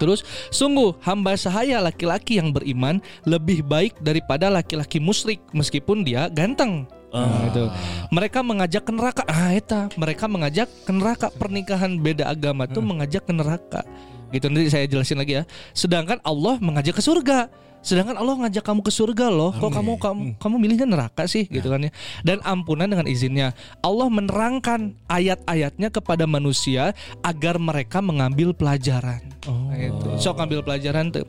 Terus sungguh hamba sahaya laki-laki yang beriman lebih baik daripada laki-laki musyrik meskipun dia ganteng. Nah, itu. Mereka mengajak ke neraka. Ah, eta, mereka mengajak ke neraka. Pernikahan beda agama tuh mengajak ke neraka. Gitu nanti saya jelasin lagi ya. Sedangkan Allah mengajak ke surga. Sedangkan Allah ngajak kamu ke surga loh. Kok kamu kamu kamu milihnya neraka sih gitu kan ya. Dan ampunan dengan izinnya. Allah menerangkan ayat-ayatnya kepada manusia agar mereka mengambil pelajaran. Nah, itu. Sok ambil pelajaran tuh.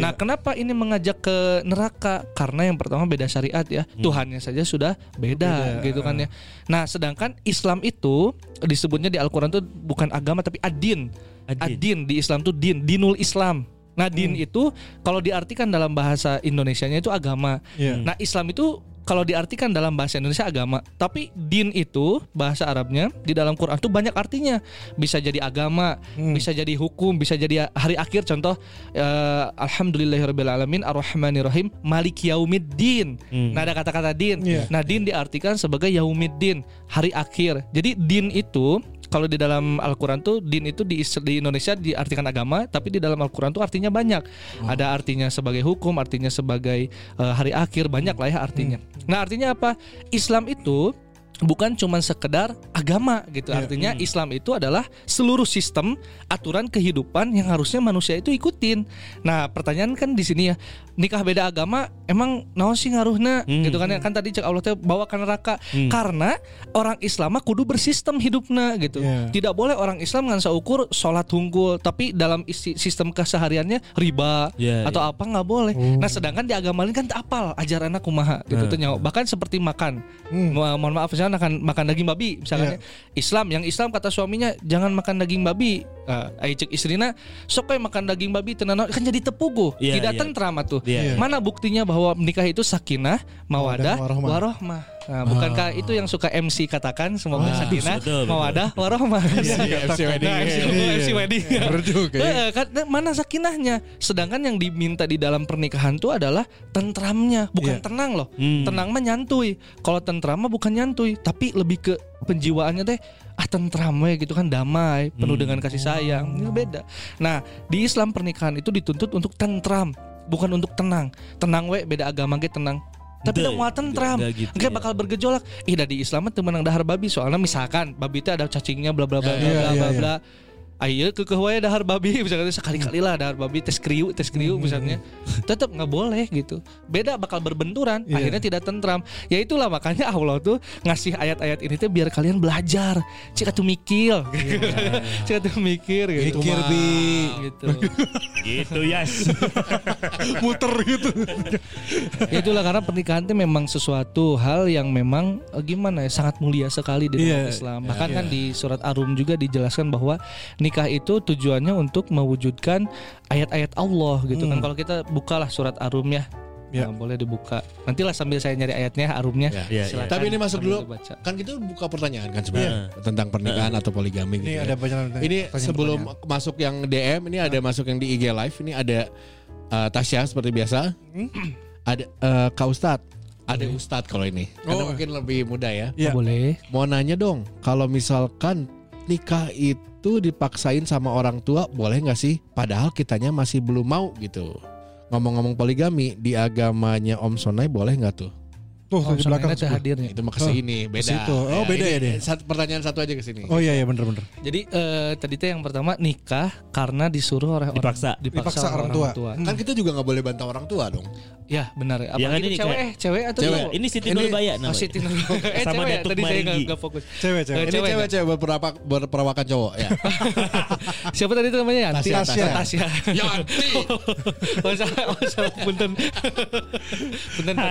Nah, kenapa ini mengajak ke neraka? Karena yang pertama beda syariat ya. Tuhannya saja sudah beda, gitu kan ya. Nah, sedangkan Islam itu disebutnya di Al-Qur'an tuh bukan agama tapi adin. Adin. Adin di Islam tuh din, dinul Islam. Nah, din itu kalau diartikan dalam bahasa Indonesianya itu agama. Iya. Nah, Islam itu kalau diartikan dalam bahasa Indonesia agama, tapi din itu bahasa Arabnya di dalam Quran itu banyak artinya. Bisa jadi agama, bisa jadi hukum, bisa jadi hari akhir contoh eh, alhamdulillahirabbil arrahmanirrahim malik yaumiddin. Hmm. Nah, ada kata-kata din. Iya. Nah, din diartikan sebagai yaumiddin, hari akhir. Jadi din itu kalau di dalam Al-Quran tuh din itu di, di Indonesia diartikan agama, tapi di dalam Al-Quran tuh artinya banyak. Ada artinya sebagai hukum, artinya sebagai eh, hari akhir, banyak lah ya artinya. Nah artinya apa? Islam itu bukan cuma sekedar agama gitu. Artinya Islam itu adalah seluruh sistem aturan kehidupan yang harusnya manusia itu ikutin. Nah, pertanyaan kan di sini ya, nikah beda agama emang naon sih ngaruhna Hmm. gitu kan ya. Kan tadi cek Allah teh bawa ke neraka Hmm. karena orang Islam mah kudu bersistem hidupna gitu. Iya. Tidak boleh orang Islam ngan ukur sholat hunggul tapi dalam isi, sistem kesehariannya riba Iya, atau apa nggak boleh. Nah, sedangkan di agama lain kan tak apal ajaran kumaha gitu tuh nyawa. Bahkan seperti makan. Mo- mohon maaf misalnya makan makan daging babi misalnya Islam yang Islam kata suaminya jangan makan daging babi. Uh, cek istrina sok makan daging babi tenan kan jadi tepuguh. Iya, Tidak iya. tentram tuh. Iya. Mana buktinya bahwa menikah itu sakinah, mawadah, warohmah. warohmah. Nah, bukankah itu yang suka MC katakan semoga sakinah, betul, betul. mawadah, warohmah. Iya, MC wedding. Nah, MC, Iya, MC wedding. Ya. Nah, mana sakinahnya? Sedangkan yang diminta di dalam pernikahan itu adalah tentramnya, bukan Iya. tenang loh. Hmm. Tenang mah nyantuy. Kalau tentram mah bukan nyantuy, tapi lebih ke penjiwaannya teh ah tentram we gitu kan damai, penuh dengan kasih sayang. Ini beda. Nah, di Islam pernikahan itu dituntut untuk tentram, bukan untuk tenang. Tenang we beda agama ge tenang. tapi udah mual tentram nggak gitu nggak ya. bakal bergejolak ih dari Islam teu menang dahar babi soalnya misalkan babi itu ada cacingnya bla bla bla bla Iya, bla iya, bla iya. bla Ayo ke wae dahar babi (laughs) misalnya sekali-kali lah dahar babi tes kriu tes kriu Hmm. misalnya tetap nggak boleh gitu beda bakal berbenturan Iya. akhirnya tidak tentram ya itulah makanya Allah tuh ngasih ayat-ayat ini tuh biar kalian belajar cik atuh mikir (laughs) cik atuh mikir gitu Mikir bi. gitu (laughs) Gitu Yas. Muter gitu. ya itulah karena pernikahan itu memang sesuatu hal yang memang eh, gimana ya sangat mulia sekali di dalam Iya, Islam. Bahkan kan di surat Ar-Rum juga dijelaskan bahwa nikah itu tujuannya untuk mewujudkan ayat-ayat Allah gitu kan. Kalau kita bukalah surat Ar-Rum ya. Ya. Nah, boleh dibuka. Nantilah sambil saya nyari ayatnya Ar-Rumnya. Ya. Iya, Silakan Tapi ini masuk dulu. dibaca. Kan kita buka pertanyaan kan sebenarnya tentang pernikahan atau poligami gitu. Ini ya. ada banyak Ini sebelum masuk yang DM ini ada masuk yang di IG live ini ada uh, Tasya seperti biasa. Ada uh, Kak Ustad. Ada Ustad kalau ini. Karena Oh. mungkin lebih muda ya. Iya. Oh, boleh. Mau nanya dong, kalau misalkan nikah itu dipaksain sama orang tua boleh nggak sih? Padahal kitanya masih belum mau gitu. Ngomong-ngomong poligami di agamanya Om Sonai boleh nggak tuh? Tuh Oh, di belakang. ada hadirnya. Itu mah ke sini beda. situ. Oh, beda ya ini dia? Satu pertanyaan satu aja ke sini. Oh iya iya bener-bener. Jadi eh, tadi tuh yang pertama nikah karena disuruh oleh orang Dipaksa. dipaksa, Dipaksa oleh orang tua. Kan kita juga nggak boleh bantah orang tua dong. Ya benar. Ya Apalagi kan itu ini cewek, kayak- eh, cewek atau Cewek. cowok? Ini Siti Ini- Nurbaya Oh, namanya. Siti Nurbaya. Eh, Sama cewek ya? Datuk Tadi saya nggak nggak fokus. Cewek cewek. Eh, Ini cewek kan? cewek-cewek berperawa, berperawakan cowok ya. Siapa tadi itu namanya? Yanti. Tasya, Tasya. Yanti. Oh, salah, oh, salah. Punten. Punten Pak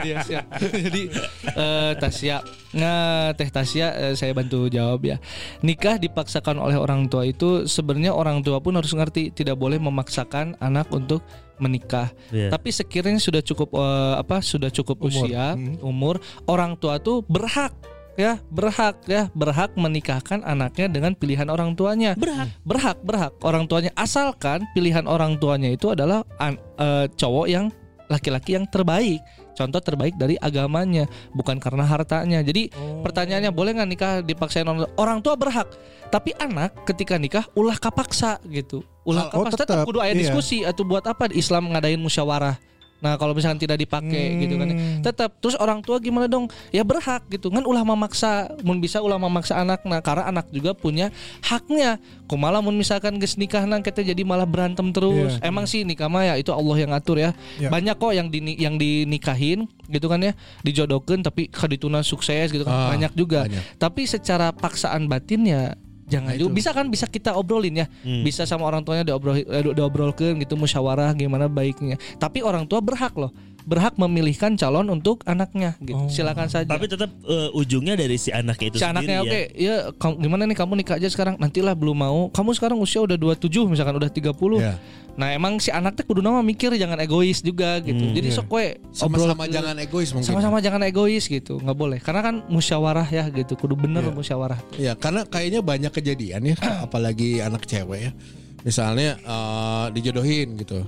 Dias ya. Jadi eh, Tasya. Nah, Teh Tasya eh, saya bantu jawab ya. Nikah dipaksakan oleh orang tua itu sebenarnya orang tua pun harus ngerti tidak boleh memaksakan anak untuk menikah. Iya. Tapi sekiranya sudah cukup eh, apa sudah cukup Umur. usia, Hmm. umur, orang tua tuh berhak ya, berhak ya, berhak menikahkan anaknya dengan pilihan orang tuanya. Berhak. Berhak, berhak orang tuanya asalkan pilihan orang tuanya itu adalah an- eh, cowok yang laki-laki yang terbaik. Contoh terbaik dari agamanya, bukan karena hartanya. Jadi pertanyaannya boleh nggak nikah dipaksain orang orang tua berhak, tapi anak ketika nikah ulah kapaksa gitu. Ulah Oh, kapaksa tetap, tetap kudu aya iya. diskusi atau buat apa Islam ngadain musyawarah. Nah kalau misalkan tidak dipakai gitu kan, ya. Hmm. tetap terus orang tua gimana dong? Ya berhak gitu kan ulah memaksa, mun bisa ulah memaksa anak. Nah karena anak juga punya haknya. Kumalah mun misalkan geus nikah nang kita jadi malah berantem terus. Iya. Emang sih nikah mah ya itu Allah yang ngatur ya. Iya. Banyak kok yang di yang dinikahin gitu kan ya, dijodohkan tapi kadituna sukses gitu kan. Ah, banyak juga. banyak. Tapi secara paksaan batin ya jangan Nah, itu. Bisa kan bisa kita obrolin ya. Hmm. Bisa sama orang tuanya diobrol eh, diobrolkan gitu musyawarah gimana baiknya. Tapi orang tua berhak loh. Berhak memilihkan calon untuk anaknya gitu. Silakan saja. Tapi tetap eh, ujungnya dari si anaknya itu si sendiri anaknya ya. oke, ya kamu- gimana nih kamu nikah aja sekarang? Nantilah belum mau. Kamu sekarang usia udah 27 misalkan udah 30. Ya. Nah, emang si anaknya kudu nama mikir jangan egois juga gitu. Hmm, Jadi iya. sok we Sama-sama jangan egois mungkin. sama-sama jangan egois gitu. nggak boleh. Karena kan musyawarah ya gitu. Kudu bener Iya. musyawarah. Ya karena kayaknya banyak kejadian ya, (clears throat) apalagi anak cewek ya. Misalnya eh, dijodohin gitu,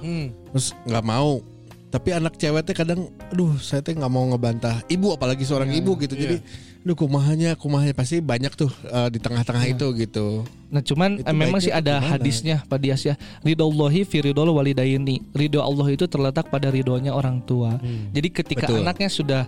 terus nggak mau. Tapi anak cewek teh kadang, aduh saya teh nggak mau ngebantah ibu, apalagi seorang ibu gitu. Jadi, aduh kumahanya, kumahanya pasti banyak tuh eh, di tengah-tengah itu gitu. Nah cuman Itu eh, memang sih ada gimana? hadisnya Pak Dias ya. Ridhollahi fi ridhol walidaini. Ridho Allah itu terletak pada ridhonya orang tua. Jadi ketika Betul. anaknya sudah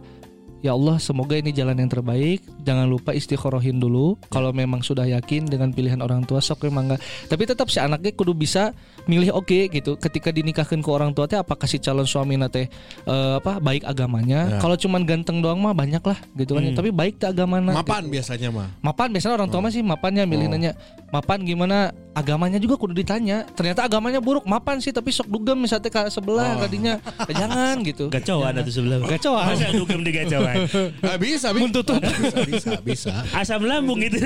Ya Allah semoga ini jalan yang terbaik. Jangan lupa istiqorohin dulu. Kalau memang sudah yakin dengan pilihan orang tua Sok memang enggak Tapi tetap si anaknya kudu bisa milih oke gitu Ketika dinikahkan ke orang tua teh Apakah si calon suami nate eh, apa baik agamanya Ya. Kalau cuman ganteng doang mah banyak lah gitu kan ya. Tapi baik tak agamana Mapan gitu. biasanya mah. Mapan biasanya orang tua mah sih mapannya milih nanya mapan gimana agamanya juga kudu ditanya ternyata agamanya buruk mapan sih tapi sok dugem misalnya ke sebelah tadinya jangan gitu Gacauan atau sebelah. Gacauan. Masa dugem di gacauan. Nggak (laughs) bisa, bisa, bisa, bisa, bisa. Asam lambung gitu.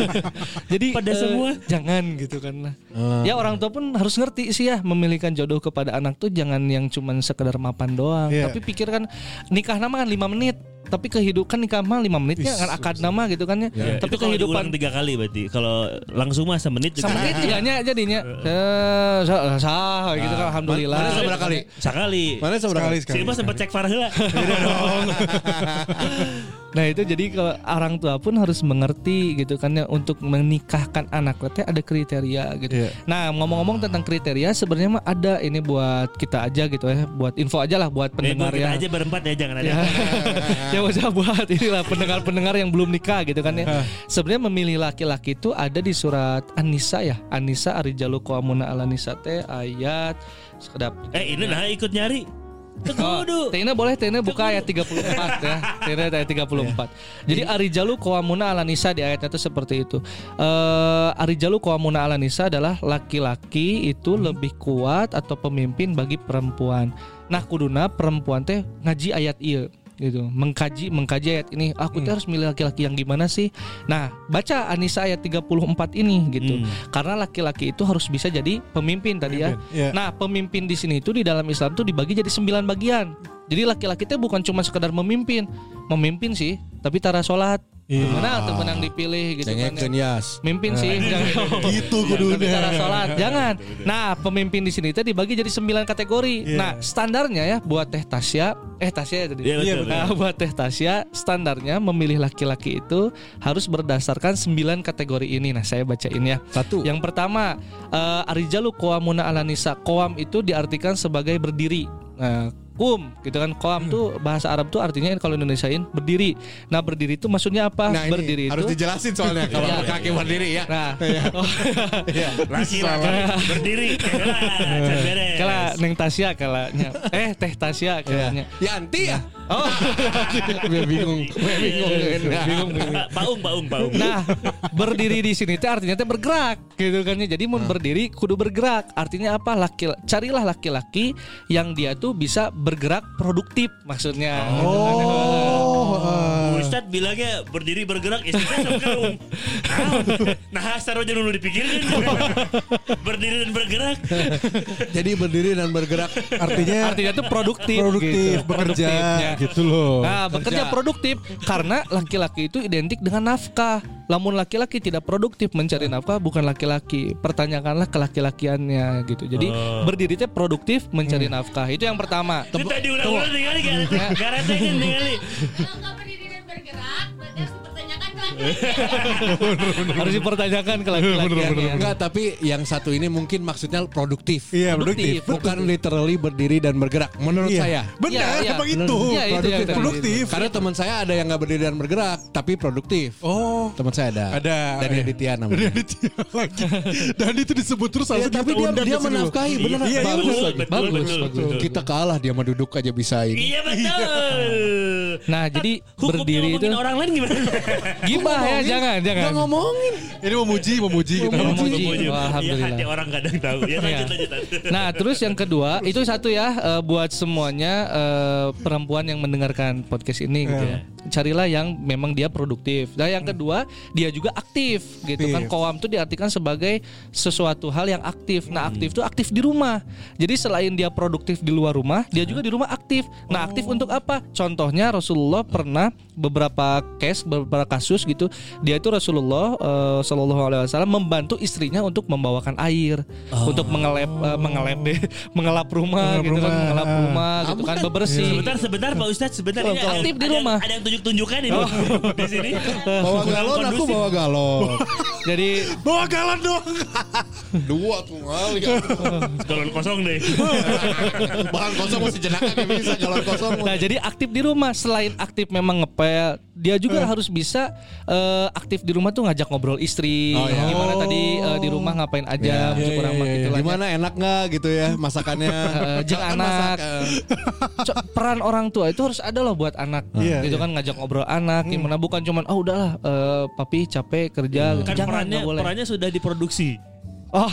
(laughs) jadi Pada eh, semua. jangan gitu kan lah Eh, ya orang tua pun harus ngerti sih ya memilihkan jodoh kepada anak tuh jangan yang cuman sekedar mapan doang Iya. tapi pikirkan nikah nama kan lima menit tapi kehidupan nikah mah lima menitnya kan akad nama gitu kan ya Ya, tapi itu kehidupan tiga kali berarti. Kalau langsung mah semenit juga. sama menit tiganya jadinya Eh, sah sah gitu kan alhamdulillah Mana seberapa kali? Sekali. Mana seberapa kali? sekali. Si Mas sempat cek Farhela. (laughs) Nah itu jadi kalau orang tua pun harus mengerti gitu kan ya untuk menikahkan anak teh ada kriteria gitu. Iya. Nah ngomong-ngomong tentang kriteria sebenarnya mah ada ini buat kita aja gitu ya, buat info aja lah buat Eh, pendengar buat kita ya. aja berempat ya jangan ada. Ya, ya maksudnya buat inilah pendengar-pendengar yang belum nikah gitu kan ya. Sebenarnya memilih laki-laki itu ada di surat An-Nisa ya. An-Nisa arijalu qawamuna ala nisa teh ayat sekedap. Eh ini nah ikut nyari. Oh, Kudu. Tina boleh Tina buka ayat 34 ya. Tina ayat 34. Jadi arijalu qawamuna ala nisa di ayatnya itu seperti itu. Eh arijalu qawamuna ala nisa adalah laki-laki itu lebih kuat atau pemimpin bagi perempuan. Nah, kuduna perempuan teh ngaji ayat iya gitu mengkaji mengkaji ayat ini aku teh harus milih laki-laki yang gimana sih nah baca Anisa ayat 34 ini gitu Hmm. karena laki-laki itu harus bisa jadi pemimpin tadi ya Iya. Nah, pemimpin di sini itu di dalam Islam tuh dibagi jadi sembilan bagian. Jadi laki-laki itu bukan cuma sekedar memimpin, memimpin sih, tapi tara sholat. Iya. Tuh menang dipilih gitu kan. ya. Cengekeun yas. Mimpin sih, jangan (laughs) Gitu tapi kudunya. cara sholat jangan. Nah, pemimpin di sini itu dibagi jadi sembilan kategori. Iya. Nah, standarnya ya buat Teh Tasya, eh Tasya ya tadi. Iya Iya, betul. Nah, buat Teh Tasya standarnya memilih laki-laki itu harus berdasarkan sembilan kategori ini. Nah, saya bacain ya. Satu. Yang pertama, eh, arijalu qawamuna ala nisa. Qawam itu diartikan sebagai berdiri. Nah, kum gitu kan. Qawam tuh bahasa Arab tuh artinya kalau Indonesiain berdiri. Nah, berdiri itu maksudnya apa? Nah, ini berdiri harus itu dijelasin soalnya kalau Iya. kaki berdiri ya. Nah, (laughs) oh, Laki-laki berdiri. Kala Neng Tasya kalanya. Eh, Teh Tasya kalanya. Yanti ya. Oh, (laughs) Gue bingung. Gue bingung. bingung bingung. Pa- Paung, paung, paung. Nah, berdiri di sini teh artinya teh bergerak gitu kan ya. Jadi mau berdiri kudu bergerak. Artinya apa? Laki carilah laki-laki yang dia tuh bisa bergerak produktif maksudnya. Oh, eh, Ustadz bilangnya berdiri bergerak istrinya sekarang. (laughs) Nah, saroja dulu dipikirin. (laughs) berdiri dan bergerak. Jadi berdiri dan bergerak. artinya Artinya tuh produktif produktif gitu. bekerja. Gitu loh. Nah, bekerja produktif karena laki-laki itu identik dengan nafkah. Lamun laki-laki tidak produktif mencari nafkah bukan laki-laki. Pertanyakanlah kelaki-lakiannya gitu. Jadi berdiri teh produktif mencari nafkah. Itu yang pertama. Itu tadi udah-udah kan. Garantekan ningali. Dipertanyakan ke laki-laki. Harus. Enggak, tapi yang satu ini mungkin maksudnya produktif. Iya, produktif. produktif. Bukan literally berdiri dan bergerak menurut Iya. saya. Benar, emang itu. Iya, tadi. produktif. Karena teman saya ada yang nggak berdiri dan bergerak tapi produktif. Oh, Teman saya ada. Ada. Dari Iya. Aditya namanya. lagi. Dan itu disebut terus langsung tapi dia dia menafkahi bener Iya, bagus betul, lagi. betul, Bagus, betul, bagus. betul. Kita kalah dia mah duduk aja bisa ini. Iya betul. Nah, jadi berdiri itu orang lain gimana? Gibah ya, jangan, jangan. Nggak ngomongin. Ini memuji, memuji. kita Memuji. memuji. Wah, alhamdulillah. Iya, hati orang kadang tahu. Ya lanjut, Iya. lanjut, lanjut. Nah, terus yang kedua itu satu ya eh, buat semuanya eh, perempuan yang mendengarkan podcast ini gitu ya. Carilah yang memang dia produktif. Nah, yang kedua dia juga aktif gitu kan. Koam itu diartikan sebagai sesuatu hal yang aktif. Nah, aktif itu aktif di rumah. Jadi selain dia produktif di luar rumah, dia juga di rumah aktif. Nah, aktif untuk apa? Contohnya Rasulullah pernah beberapa case, beberapa kasus gitu. Dia itu Rasulullah eh, Shallallahu Alaihi Wasallam membantu istrinya untuk membawakan air, untuk mengelap eh, mengelap deh, (laughs) mengelap rumah Mengelap gitu kan, rumah. mengelap rumah gitu kan, bebersih. Sebentar, sebentar Pak Ustadz, sebentar ini ada- Aktif di ada- rumah. Ada yang tunjuk-tunjukan ini (laughs) di sini. Bawa galon aku bawa galon. (laughs) Jadi Bawa galon dong. Dua tuh kali. Galon kosong deh. Bahan kosong masih jenaka kayak bisa galon kosong. Nah jadi aktif di rumah selain aktif memang ngepel, dia juga harus bisa eh, aktif di rumah tuh ngajak ngobrol istri. Oh, iya. Gimana tadi eh, di rumah ngapain aja, Iya, masuk iya, kurang iya, mah iya. gitu lah. Gimana enak nggak gitu ya masakannya? (laughs) Eh, jeung Kan anak. masak. (laughs) Co- peran orang tua itu harus ada loh buat anak Iya, gitu iya. kan ngajak ngobrol anak gimana bukan cuman oh udahlah eh, papi capek kerja Kan jangan perannya, boleh perannya sudah diproduksi. (laughs) oh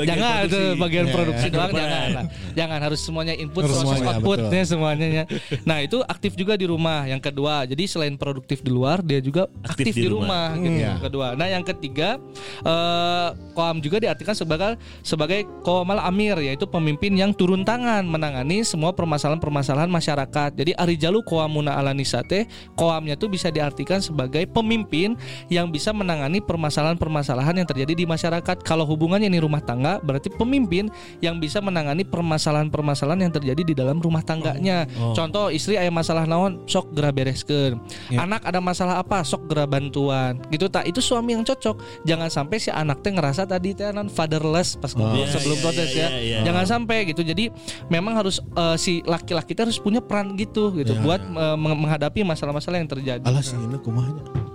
jangan produksi. itu bagian Iya, produksi iya. doang jangan lah. jangan harus semuanya input Harus proses semuanya, outputnya semuanya nah itu aktif juga di rumah yang kedua jadi selain produktif di luar dia juga aktif, di, rumah, gitu Iya. yang kedua nah yang ketiga eh koam juga diartikan sebagai sebagai koamal amir yaitu pemimpin yang turun tangan menangani semua permasalahan-permasalahan masyarakat jadi arijalu koamuna ala nisate koamnya tuh bisa diartikan sebagai pemimpin yang bisa menangani permasalahan-permasalahan yang terjadi di masyarakat kalau hubungannya ini rumah tangga berarti pemimpin yang bisa menangani permasalahan-permasalahan yang terjadi di dalam rumah tangganya. Contoh istri ada masalah naon sok gera bereskeun. Anak ada masalah apa sok gera bantuan. Gitu tak itu suami yang cocok. Jangan sampai si anak teh ngerasa tadi teh non fatherless pas ngobrol Iya, sebelum iya, protes iya, ya. iya. Jangan sampai gitu. Jadi memang harus eh, si laki-laki harus punya peran gitu gitu buat eh, meng- menghadapi masalah-masalah yang terjadi. Ini kumahnya.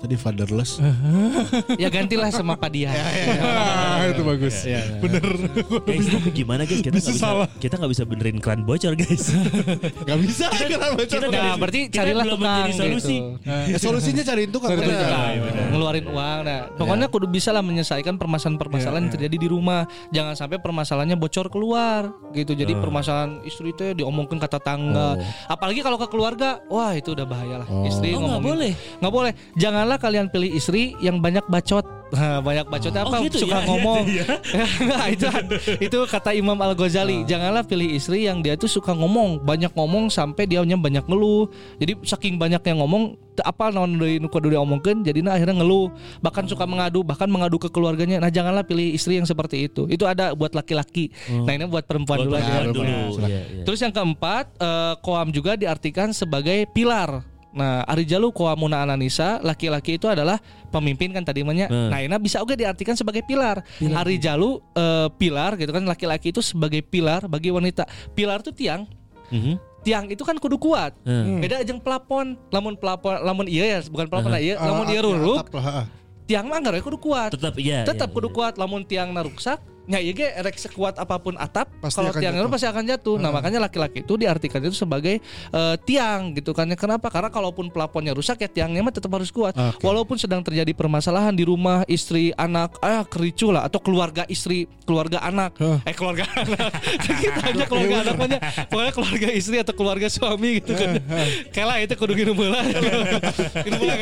Tadi fatherless. (laughs) ya gantilah sama Padia. (laughs) Ah, itu bagus. Bener. Guys, tapi gimana guys? Kita nggak bisa, kita nggak bisa benerin keran bocor guys. (laughs) Gak bisa kan Kita Nah, berarti kita carilah belum tukang menjadi solusi. gitu. Eh, solusinya cariin tukang. Cari bener. tukang. ngeluarin uang nah pokoknya kudu bisa lah menyelesaikan permasalahan-permasalahan yang terjadi di rumah jangan sampai permasalahannya bocor keluar gitu jadi permasalahan istri itu diomongin kata tangga apalagi kalau ke keluarga wah itu udah bahaya lah istri Oh, nggak ngomongin boleh. nggak boleh janganlah kalian pilih istri yang banyak bacot. Nah, banyak bacotnya Oh, apa? gitu suka ya, ngomong. Iya, (laughs) Nggak, itu itu kata Imam Al Ghazali janganlah pilih istri yang dia tuh suka ngomong. Banyak ngomong sampai dianya banyak ngeluh. Jadi saking banyaknya ngomong apa naon deui nu kudu diomongkeun jadinya akhirnya ngeluh. Bahkan suka mengadu bahkan mengadu ke keluarganya. Nah janganlah pilih istri yang seperti itu. Itu ada buat laki-laki. Nah ini buat perempuan dulu. Buat aja perempuan. Dulu. Iya, iya. Terus yang keempat, eh, koam juga diartikan sebagai pilar. Nah, Ari Jalu koamuna ananisa, laki-laki itu adalah pemimpin kan tadi namanya. Hmm. Nah, ini bisa juga diartikan sebagai pilar. Ari Jalu eh, pilar gitu kan laki-laki itu sebagai pilar bagi wanita. Pilar itu tiang. Mhm. Tiang itu kan kudu kuat. Hmm. Beda aja pelapon. Lamun pelapon, lamun iya ya, bukan pelapon lah iya. Lamun Ah, iya ah, atap lah, ah. tiang mah enggak kudu kuat. Tetap iya. Tetap iya, kudu iya. kuat lamun tiang naruksak nya iya ge rek sekuat apa pun atap kalau akan tiang jatuh. itu pasti akan jatuh. Nah, makanya laki-laki itu diartikan itu sebagai eh, tiang gitu kan. Kenapa? Karena kalaupun pelaponnya rusak ya tiangnya mah tetap harus kuat. Walaupun sedang terjadi permasalahan di rumah istri, anak, ah kericu lah atau keluarga istri, keluarga anak. Eh keluarga anak. (laughs) Kita aja keluarga anak mah nya. Pokoknya keluarga istri atau keluarga suami gitu kan. Kela itu kudu nginum heula. Nginum heula.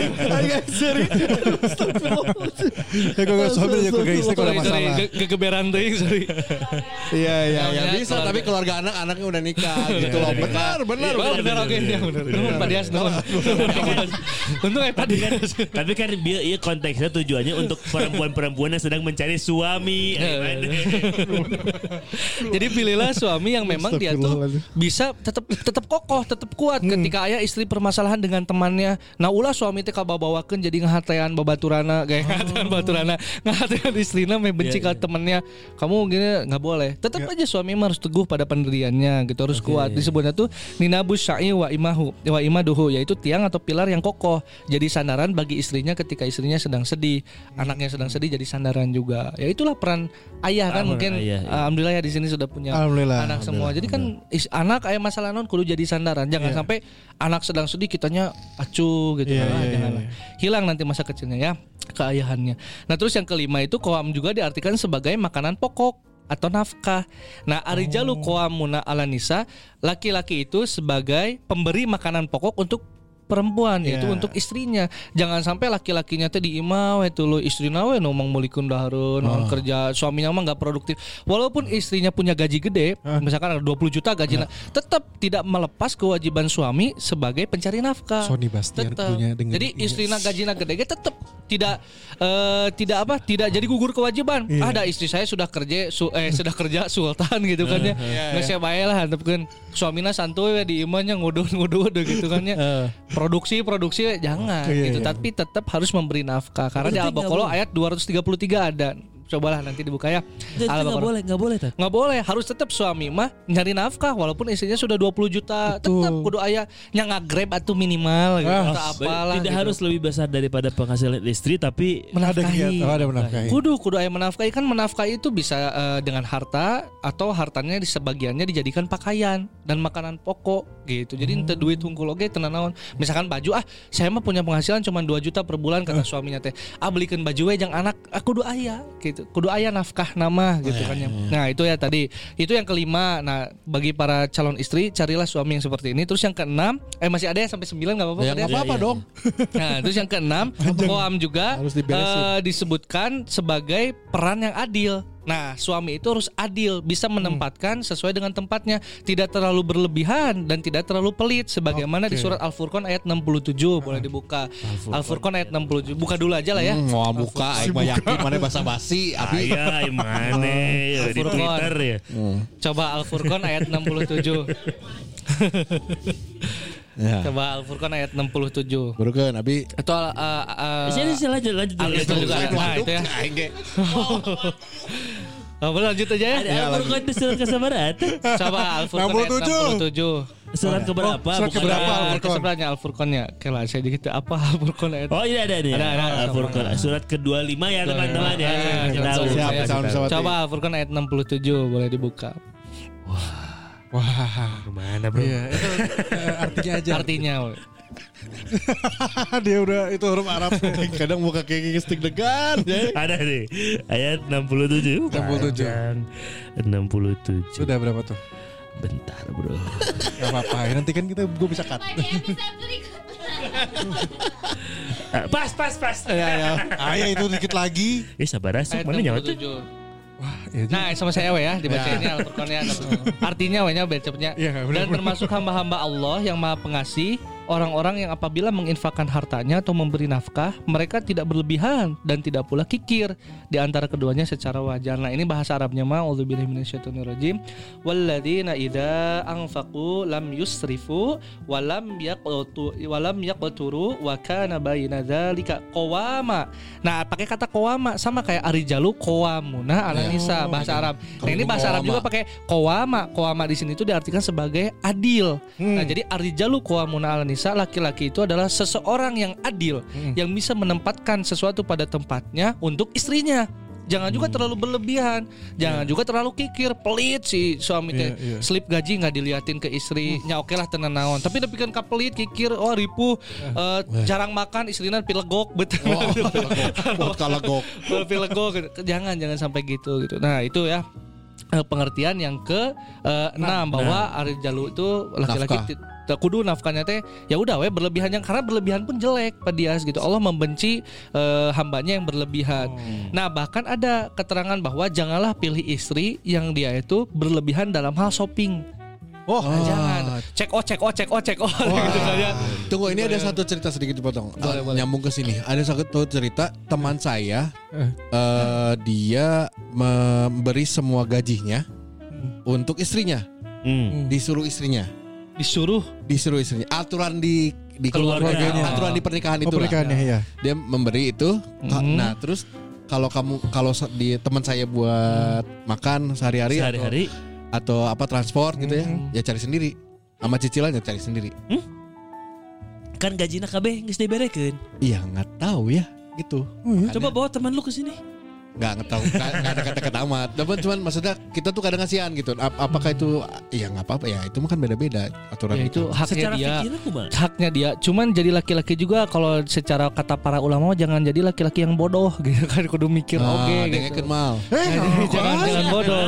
Ya kok suami aja keluarga istri kalau Sorry, sorry, masalah. ge- gegeberan teuing sorry. Iya iya ya bisa keluarga. tapi keluarga anak anaknya udah nikah gitu loh. Benar benar. Oh, benar oke ya benar. Pak Dias. Untung ya Pak Dias. Tapi kan dia iya konteksnya tujuannya untuk perempuan-perempuan yang sedang mencari suami. Iya? Jadi pilihlah suami yang memang dia tuh bisa tetap tetap kokoh, tetap kuat ketika ayah istri permasalahan dengan temannya. Nah ulah suami teh kababawakeun jadi ngahatean babaturana, gaya ngahatean baturana, ngahatean istrina meh benci Iya, ka temannya. Kamu gini nggak boleh. Tetap aja suami harus teguh pada pendiriannya gitu, harus kuat. Disebutnya tuh ninabus syai wa imahu wa imaduhu yaitu tiang atau pilar yang kokoh. Jadi sandaran bagi istrinya ketika istrinya sedang sedih, anaknya sedang sedih jadi sandaran juga. Ya itulah peran ayah kan mungkin ayah, iya. alhamdulillah ya di sini sudah punya anak semua. Jadi kan is- anak ayah masalah non kudu jadi sandaran. Jangan sampai anak sedang sedih kitanya acuh gitu. Iya, Ah, iya, jangan. iya. Hilang nanti masa kecilnya ya keayahannya. Nah, terus yang kelima itu koam juga diartikan sebagai makanan pokok atau nafkah. Nah, arijalu Oh. koamuna alanisa laki-laki itu sebagai pemberi makanan pokok untuk perempuan yaitu Iya. untuk istrinya jangan sampai laki-lakinya teh diimau itu lo istrina we nu mang meuli kundahareun Oh. kerja suaminya mah nggak produktif walaupun istrinya punya gaji gede misalkan ada 20 juta gajinya tetap tidak melepas kewajiban suami sebagai pencari nafkah Sony Bastian Tetap. punya dengan jadi ini. istrina gajinya gede ge tetap tidak eh, tidak apa tidak jadi gugur kewajiban Iya. ada istri saya sudah kerja su, eh sudah kerja sultan gitu kan ya nggak saya bayar lah hantepkeun suamina santuy di imahnya ngudun ngudun gitu kan ya. (laughs) Produksi produksi jangan Iya, gitu. iya. tapi tetap harus memberi nafkah. Karena di Al-Baqarah ayat 233 ada cobalah nanti dibuka ya Itu nggak boleh, nggak boleh nggak boleh harus tetap suami mah nyari nafkah walaupun istrinya sudah 20 juta tetap kudu ayah yang grab atau minimal gitu Ah, atau apalah Tidak gitu. harus lebih besar daripada penghasilan istri tapi Ada menafkahi oh, ada menafkahi. Kudu kudu ayah menafkahi kan menafkahi itu bisa eh, dengan harta atau hartanya di sebagiannya dijadikan pakaian dan makanan pokok gitu. Jadi ente duit hungkul oge tenan naon. Misalkan baju ah saya mah punya penghasilan cuma 2 juta per bulan kata suaminya teh. Ah belikan baju we jang anak ah, kudu ayah gitu. Kudu ayah nafkah nama gitu kan ya. Nah, itu ya tadi. Itu yang kelima. Nah, bagi para calon istri carilah suami yang seperti ini. Terus yang keenam eh masih ada ya sampai 9 enggak apa-apa Ya Pak nggak Des? apa-apa iya. dong. (laughs) Nah, terus yang keenam, koam juga Harus eh, disebutkan sebagai peran yang adil. Nah, suami itu harus adil, bisa menempatkan sesuai dengan tempatnya, tidak terlalu berlebihan dan tidak terlalu pelit sebagaimana di surat Al-Furqan ayat 67 boleh dibuka. Al-Furqan ayat 67. Buka dulu aja lah ya. Hmm, mau buka aing mah yakin mana bahasa basi (laughs) abi. Ayah, mana ya di Al-Furqan. Twitter ya. Coba Al-Furqan ayat 67. (laughs) (laughs) Ya. Coba Al-Furqan ayat 67. Burukeun abi. Atau uh, uh, Sini sini lanjut lanjut. Ah, itu juga. Nah, itu ya. Oh, (laughs) boleh lanjut aja ya. Ada Al-Furqan itu surat kesabaran. Coba Al-Furqan ayat 67. Surat keberapa? Oh, surat Bukan keberapa? ada- Al-Furqan. Keseberapa Al-Furqannya? Kela saya dikit apa Al-Furqan ayat Oh iya ada nih. Ada, ada. Al-Furqan surat ke-25 ya teman-teman ya. Saya- sound sobat. Coba Al-Furqan ayat 67 boleh dibuka. Wah. Ke mana bro? Iya, itu (laughs) eh, artinya aja. Artinya. (laughs) Dia udah itu huruf Arab. Kadang muka kayak gini stick degan. (laughs) ya. Ada nih ayat 67 67. Panjang. 67 Sudah berapa tuh? Bentar bro Gak apa-apa. Nanti kan kita gue bisa cut. Ah, Pas pas pas Ya ya. Ah ya itu dikit lagi. Eh sabar asuk Ayat mana nyawa tuh 67. Wah, ya. Nah, sama saya we ya dibaca ini Al-Furqannya. Artinya we nya. Iya, Dan termasuk hamba-hamba Allah yang Maha Pengasih, orang-orang yang apabila menginfakkan hartanya atau memberi nafkah, mereka tidak berlebihan dan tidak pula kikir di antara keduanya secara wajar. Nah, ini bahasa Arabnya mah auzubillahi minasyaitonirrajim. Walladzina idza anfaqu lam yusrifu wa lam yaqtu wa lam yaqturu wa kana baina dzalika qawama. Nah, pakai kata qawama sama kayak arijalu qawamuna ala nisa bahasa Arab. Nah, ini bahasa Arab juga pakai qawama. Qawama di sini itu diartikan sebagai adil. Nah, jadi arijalu qawamuna ala nisa laki-laki itu adalah seseorang yang adil yang bisa menempatkan sesuatu pada tempatnya untuk istrinya. Jangan juga terlalu berlebihan, jangan juga terlalu kikir, pelit si suami teh. Iya, iya. Slip gaji nggak diliatin ke istri, nya oke lah tenan naon. Tapi tapi kan kapelit, kikir, oh ripuh, eh, jarang makan, istrinya pilegok betul. Buat kalegok. pilegok jangan jangan sampai gitu gitu. Nah, itu ya eh, pengertian yang ke eh, enam bahwa Ari Jalu itu laki-laki kudu nafkahnya teh ya udah we berlebihan yang karena berlebihan pun jelek Pak Dias gitu. Allah membenci eh, hambanya yang berlebihan. Nah, bahkan ada keterangan bahwa janganlah pilih istri yang dia itu berlebihan dalam hal shopping. Oh, Nah, jangan cek oh cek oh cek oh cek oh (laughs) gitu kan ya. Tunggu ini ada satu cerita sedikit dipotong. Boleh, Ah, boleh. Nyambung ke sini. Ada satu cerita teman saya Eh. eh, dia memberi semua gajinya untuk istrinya, Hmm. disuruh istrinya, Disuruh disuruh istrinya. Aturan di di Keluarganya. keluarganya, aturan di pernikahan itu lah. pernikahannya ya. Dia memberi itu. Mhm. Nah, terus kalau kamu kalau di teman saya buat makan sehari-hari atau, Sehari-hari atau apa transport gitu ya, ya cari sendiri. Sama cicilan ya cari sendiri. kan gajina kabeh geus diberekeun. Iya nggak tahu ya gitu. Coba bawa teman lu ke sini. Nggak nggak tahu nggak ada kata-kata amat. Tapi cuman maksudnya kita tuh kadang kasihan gitu. Ap- apakah itu ya nggak apa-apa ya itu mah kan beda-beda aturan ya itu haknya Secara dia. haknya dia. Cuman jadi laki-laki juga kalau secara kata para ulama jangan jadi laki-laki yang bodoh (laughs) gitu kan. Kudu mikir Ah, oke dengekeun gitu. Mal Hei, (laughs) jangan jangan bodoh.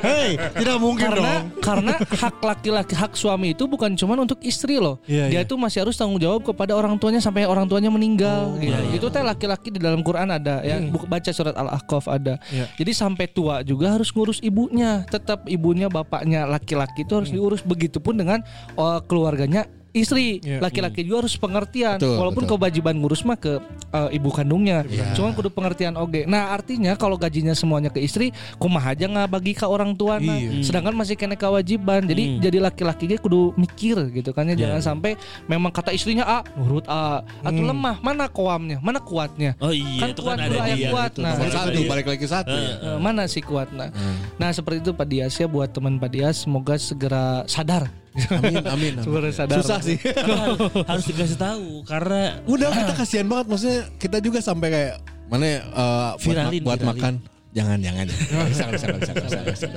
Hei, tidak mungkin karena dong. karena hak laki-laki hak suami itu bukan cuman untuk istri loh. Iya, dia tuh masih harus tanggung jawab kepada orang tuanya sampai orang tuanya meninggal gitu. iya, iya. itu teh laki-laki di dalam Quran ada ya. Buk- baca surat al-ahqaf ada. Iya. jadi sampai tua juga harus ngurus ibunya. Tetap ibunya bapaknya laki-laki itu harus diurus. Begitupun dengan uh, keluarganya istri Iya. laki-laki juga harus pengertian Betul, walaupun betul. kewajiban ngurus mah ke uh, ibu kandungnya Iya. cuman kudu pengertian oge nah artinya kalau gajinya semuanya ke istri kumaha aja nggak bagi ke orang tua nah. Iya. sedangkan masih kena kewajiban jadi Hmm. jadi laki-laki ge kudu mikir gitu kan ya jangan sampai memang kata istrinya A nurut A atau Hmm. lemah mana koamnya mana kuatnya Oh iya Kan itu kuat kan ada dia kuat. gitu. Nah, satu dia. balik lagi satu ya. Eh, mana sih kuatnya nah seperti itu Pak Dias ya buat teman Pak Dias semoga segera sadar amin amin, amin. sadar susah sih (laughs) harus dikasih tahu karena udah kita kasihan banget maksudnya kita juga sampai kayak mana ya, eh, buat, Viralin, buat viralin. makan jangan jangan bisa bisa bisa, bisa, bisa.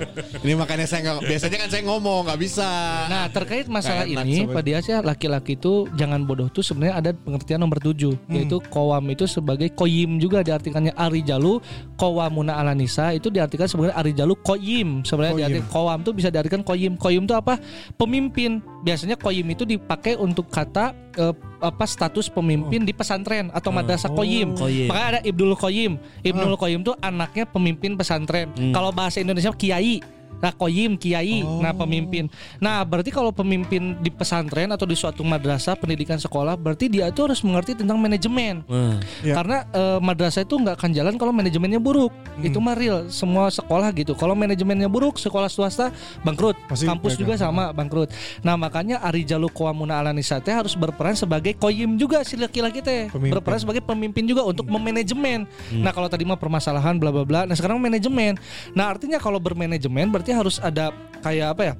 ini makanya saya nggak biasanya kan saya ngomong nggak bisa Nah terkait masalah Kayak ini Pak Dias ya laki-laki itu jangan bodoh tuh sebenarnya ada pengertian nomor tujuh Hmm. yaitu kowam itu sebagai koyim juga diartikannya ari jalu qawamuna ala nisa itu diartikan sebagai arijalu koyim. Sebenarnya diartikan qawam itu bisa diartikan koyim. Koyim itu apa? Pemimpin. Biasanya koyim itu dipakai untuk kata eh, apa status pemimpin di pesantren atau madrasah koyim. Qayyim. Makanya ada Ibnul Qayyim. Ibnul Qayyim itu anaknya pemimpin pesantren. Kalau bahasa Indonesia kiai. Nah, koyim, kiai, nah pemimpin. Nah, berarti kalau pemimpin di pesantren atau di suatu madrasah pendidikan sekolah, berarti dia itu harus mengerti tentang manajemen. Wah. Ya. Karena eh, madrasah itu nggak akan jalan kalau manajemennya buruk. Itu mah real, semua sekolah gitu. Kalau manajemennya buruk, sekolah swasta bangkrut, Pasti kampus gagal. juga sama bangkrut. Nah, makanya Ari Jalu Qawamuna ala Nisa teh harus berperan sebagai koyim juga si laki-laki teh. Pemimpin. Berperan sebagai pemimpin juga untuk memanajemen. Nah, kalau tadi mah permasalahan bla bla bla. Nah, sekarang manajemen. Nah, artinya kalau bermanajemen berarti harus ada kayak apa ya?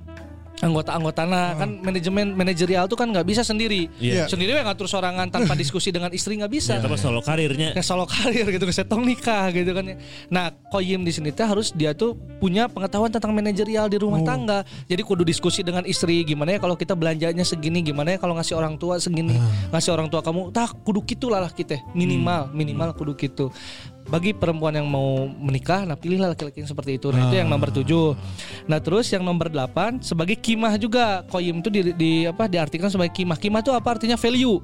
anggota-anggotana kan manajemen manajerial tuh kan nggak bisa sendiri Iya. sendiri yang ngatur sorangan tanpa (laughs) diskusi dengan istri nggak bisa Ya, tapi solo karirnya kayak solo karir gitu kesetong nikah gitu kan ya. Nah, koyim di sini teh harus dia tuh punya pengetahuan tentang manajerial di rumah tangga. Jadi kudu diskusi dengan istri gimana ya kalau kita belanjanya segini, gimana ya kalau ngasih orang tua segini, ngasih orang tua kamu tah kudu gitulah lah kita minimal minimal kudu gitu. Bagi perempuan yang mau menikah, nah pilihlah laki-laki yang seperti itu. Nah, itu yang nomor 7. Nah, terus yang nomor 8 sebagai kimah juga. Koyim itu di, di apa diartikan sebagai kimah. Kimah itu apa artinya value.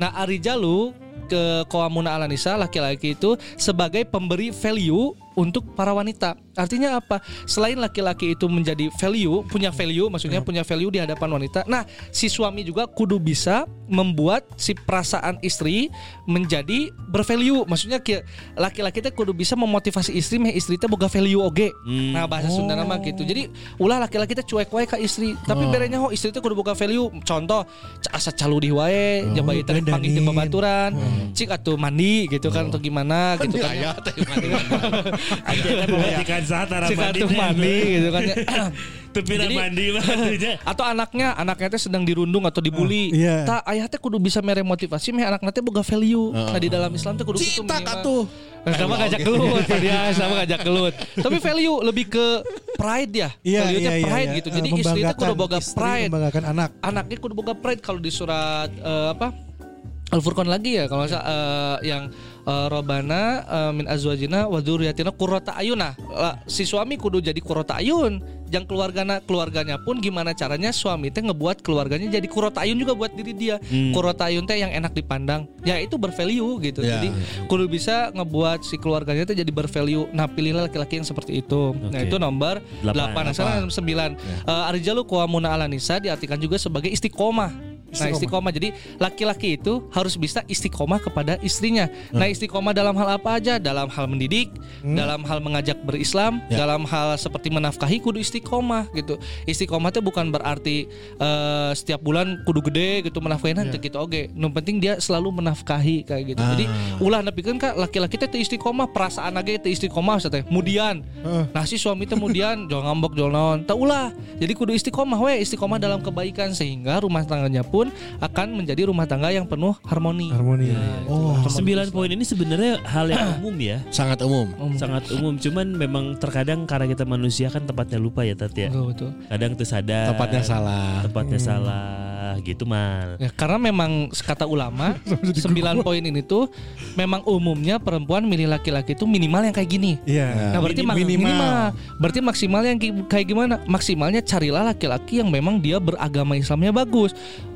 Nah, Arijalu ke Koamuna Alanisa laki-laki itu sebagai pemberi value untuk para wanita. Artinya apa? Selain laki-laki itu menjadi value, punya value, maksudnya punya value di hadapan wanita. Nah, si suami juga kudu bisa membuat si perasaan istri menjadi bervalue. Maksudnya ki- laki-laki itu kudu bisa memotivasi istri, meh istri teh boga value oge. Hmm. Nah, bahasa Sunda nama gitu. Jadi ulah laki-laki teh cuek wae ka istri, tapi berenya ho istri teh kudu boga value. Contoh, asa caludi wae, oh, jabai teh panggil di dandanin. babaturan, cik atuh mandi gitu kan atau gimana gitu kan. Aja (laughs) teh mematikan saat arah Cik mandi gitu kan ya. (coughs) Jadi- mandi (coughs) atau anaknya anaknya teh sedang dirundung atau dibully. Ah, iya. tak ayah teh kudu bisa mere motivasi meh anak teh boga value. Nah di dalam Islam teh kudu gitu minimal. Nah, sama ngajak gelut dia sama ngajak gelut. Tapi value lebih ke pride ya. Iya, value iya, teh iya, pride iya. gitu. Eh, jadi istri teh kudu boga pride. membanggakan anak. anaknya kudu boga pride. Kalau di surat eh, apa? Al-Furqan lagi ya kalau eh, yang eh, Robana eh, min azwajina wa dzurriyyatina qurrata ayun nah lah, si suami kudu jadi qurrata ayun. Yang keluarganya keluarganya pun gimana caranya suami teh ngebuat keluarganya jadi qurrata ayun juga buat diri dia. Qurrata ayun teh yang enak dipandang. Ya itu bervalue gitu. Ya. jadi kudu bisa ngebuat si keluarganya teh jadi bervalue. Nah pilihlah laki-laki yang seperti itu. Nah Oke. itu nomor Delapan. 8 nah sekarang nomor 9 Eh, Arijalu qawamuna ala nisa diartikan juga sebagai istiqomah Nah istiqomah jadi laki-laki itu harus bisa istiqomah kepada istrinya. Nah istiqomah dalam hal apa aja? Dalam hal mendidik, dalam hal mengajak berislam, dalam hal seperti menafkahi kudu istiqomah gitu. Istiqomah itu bukan berarti eh, setiap bulan kudu gede gitu menafkahi nanti gitu oke. Nu penting dia selalu menafkahi kayak gitu. Jadi ulah nepikeun kak laki-laki teh teu istiqomah perasaan aja teu istiqomah teh. Kemudian nah si suami teh kemudian (laughs) jangan ngambek jangan naon. Teu ulah. Jadi kudu istiqomah we, istiqomah dalam kebaikan sehingga rumah tangganya pun akan menjadi rumah tangga yang penuh harmoni. Harmoni. Oh, Sembilan poin ini sebenarnya hal yang umum ya. Sangat umum. Sangat umum, cuman memang terkadang karena kita manusia kan tempatnya lupa ya Tat ya. Betul, betul. Kadang tuh sadar Tempatnya salah. Tempatnya salah gitu mal. Ya, karena memang kata ulama (laughs) sembilan poin ini tuh memang umumnya perempuan milih laki-laki itu minimal yang kayak gini. Iya. Nah berarti Minimal. minimal. Berarti maksimal yang kayak gimana? Maksimalnya carilah laki-laki yang memang dia beragama Islamnya bagus.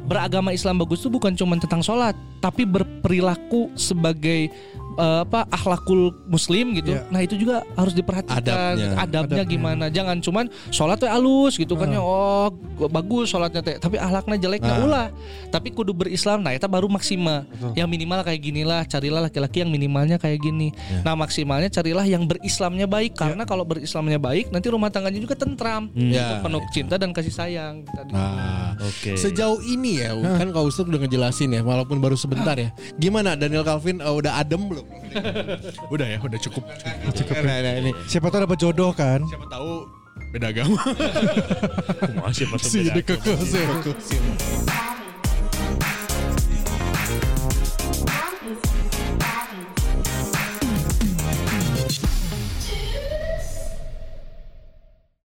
Beragama Islam bagus itu bukan cuma tentang sholat, tapi berperilaku sebagai eh, apa akhlakul muslim gitu. Iya. Nah itu juga harus diperhatikan Adabnya. Adabnya, Adabnya. gimana. Jangan cuman sholat tuh halus gitu kan ya. Oh gua- bagus sholatnya teh, tapi akhlaknya jelek nah Ah. ulah. Tapi kudu berislam. Nah itu baru maksimal. Yang minimal kayak ginilah. Carilah laki-laki yang minimalnya kayak gini. Nah maksimalnya carilah yang berislamnya baik karena kalau berislamnya baik nanti rumah tangganya juga tentram, Ya. penuh cinta dan kasih sayang. Tadi. Nah, Oke. sejauh ini ya, kan Kak Ustaz udah ngejelasin ya, walaupun baru sebentar ya. Gimana Daniel Calvin eh, udah adem belum? (laughs) Udah ya, udah cukup. Cukup. Nah, nah, ini. Siapa tahu dapat jodoh kan? Siapa tahu beda agama. (laughs) Kumaha sih pas Si beda. deket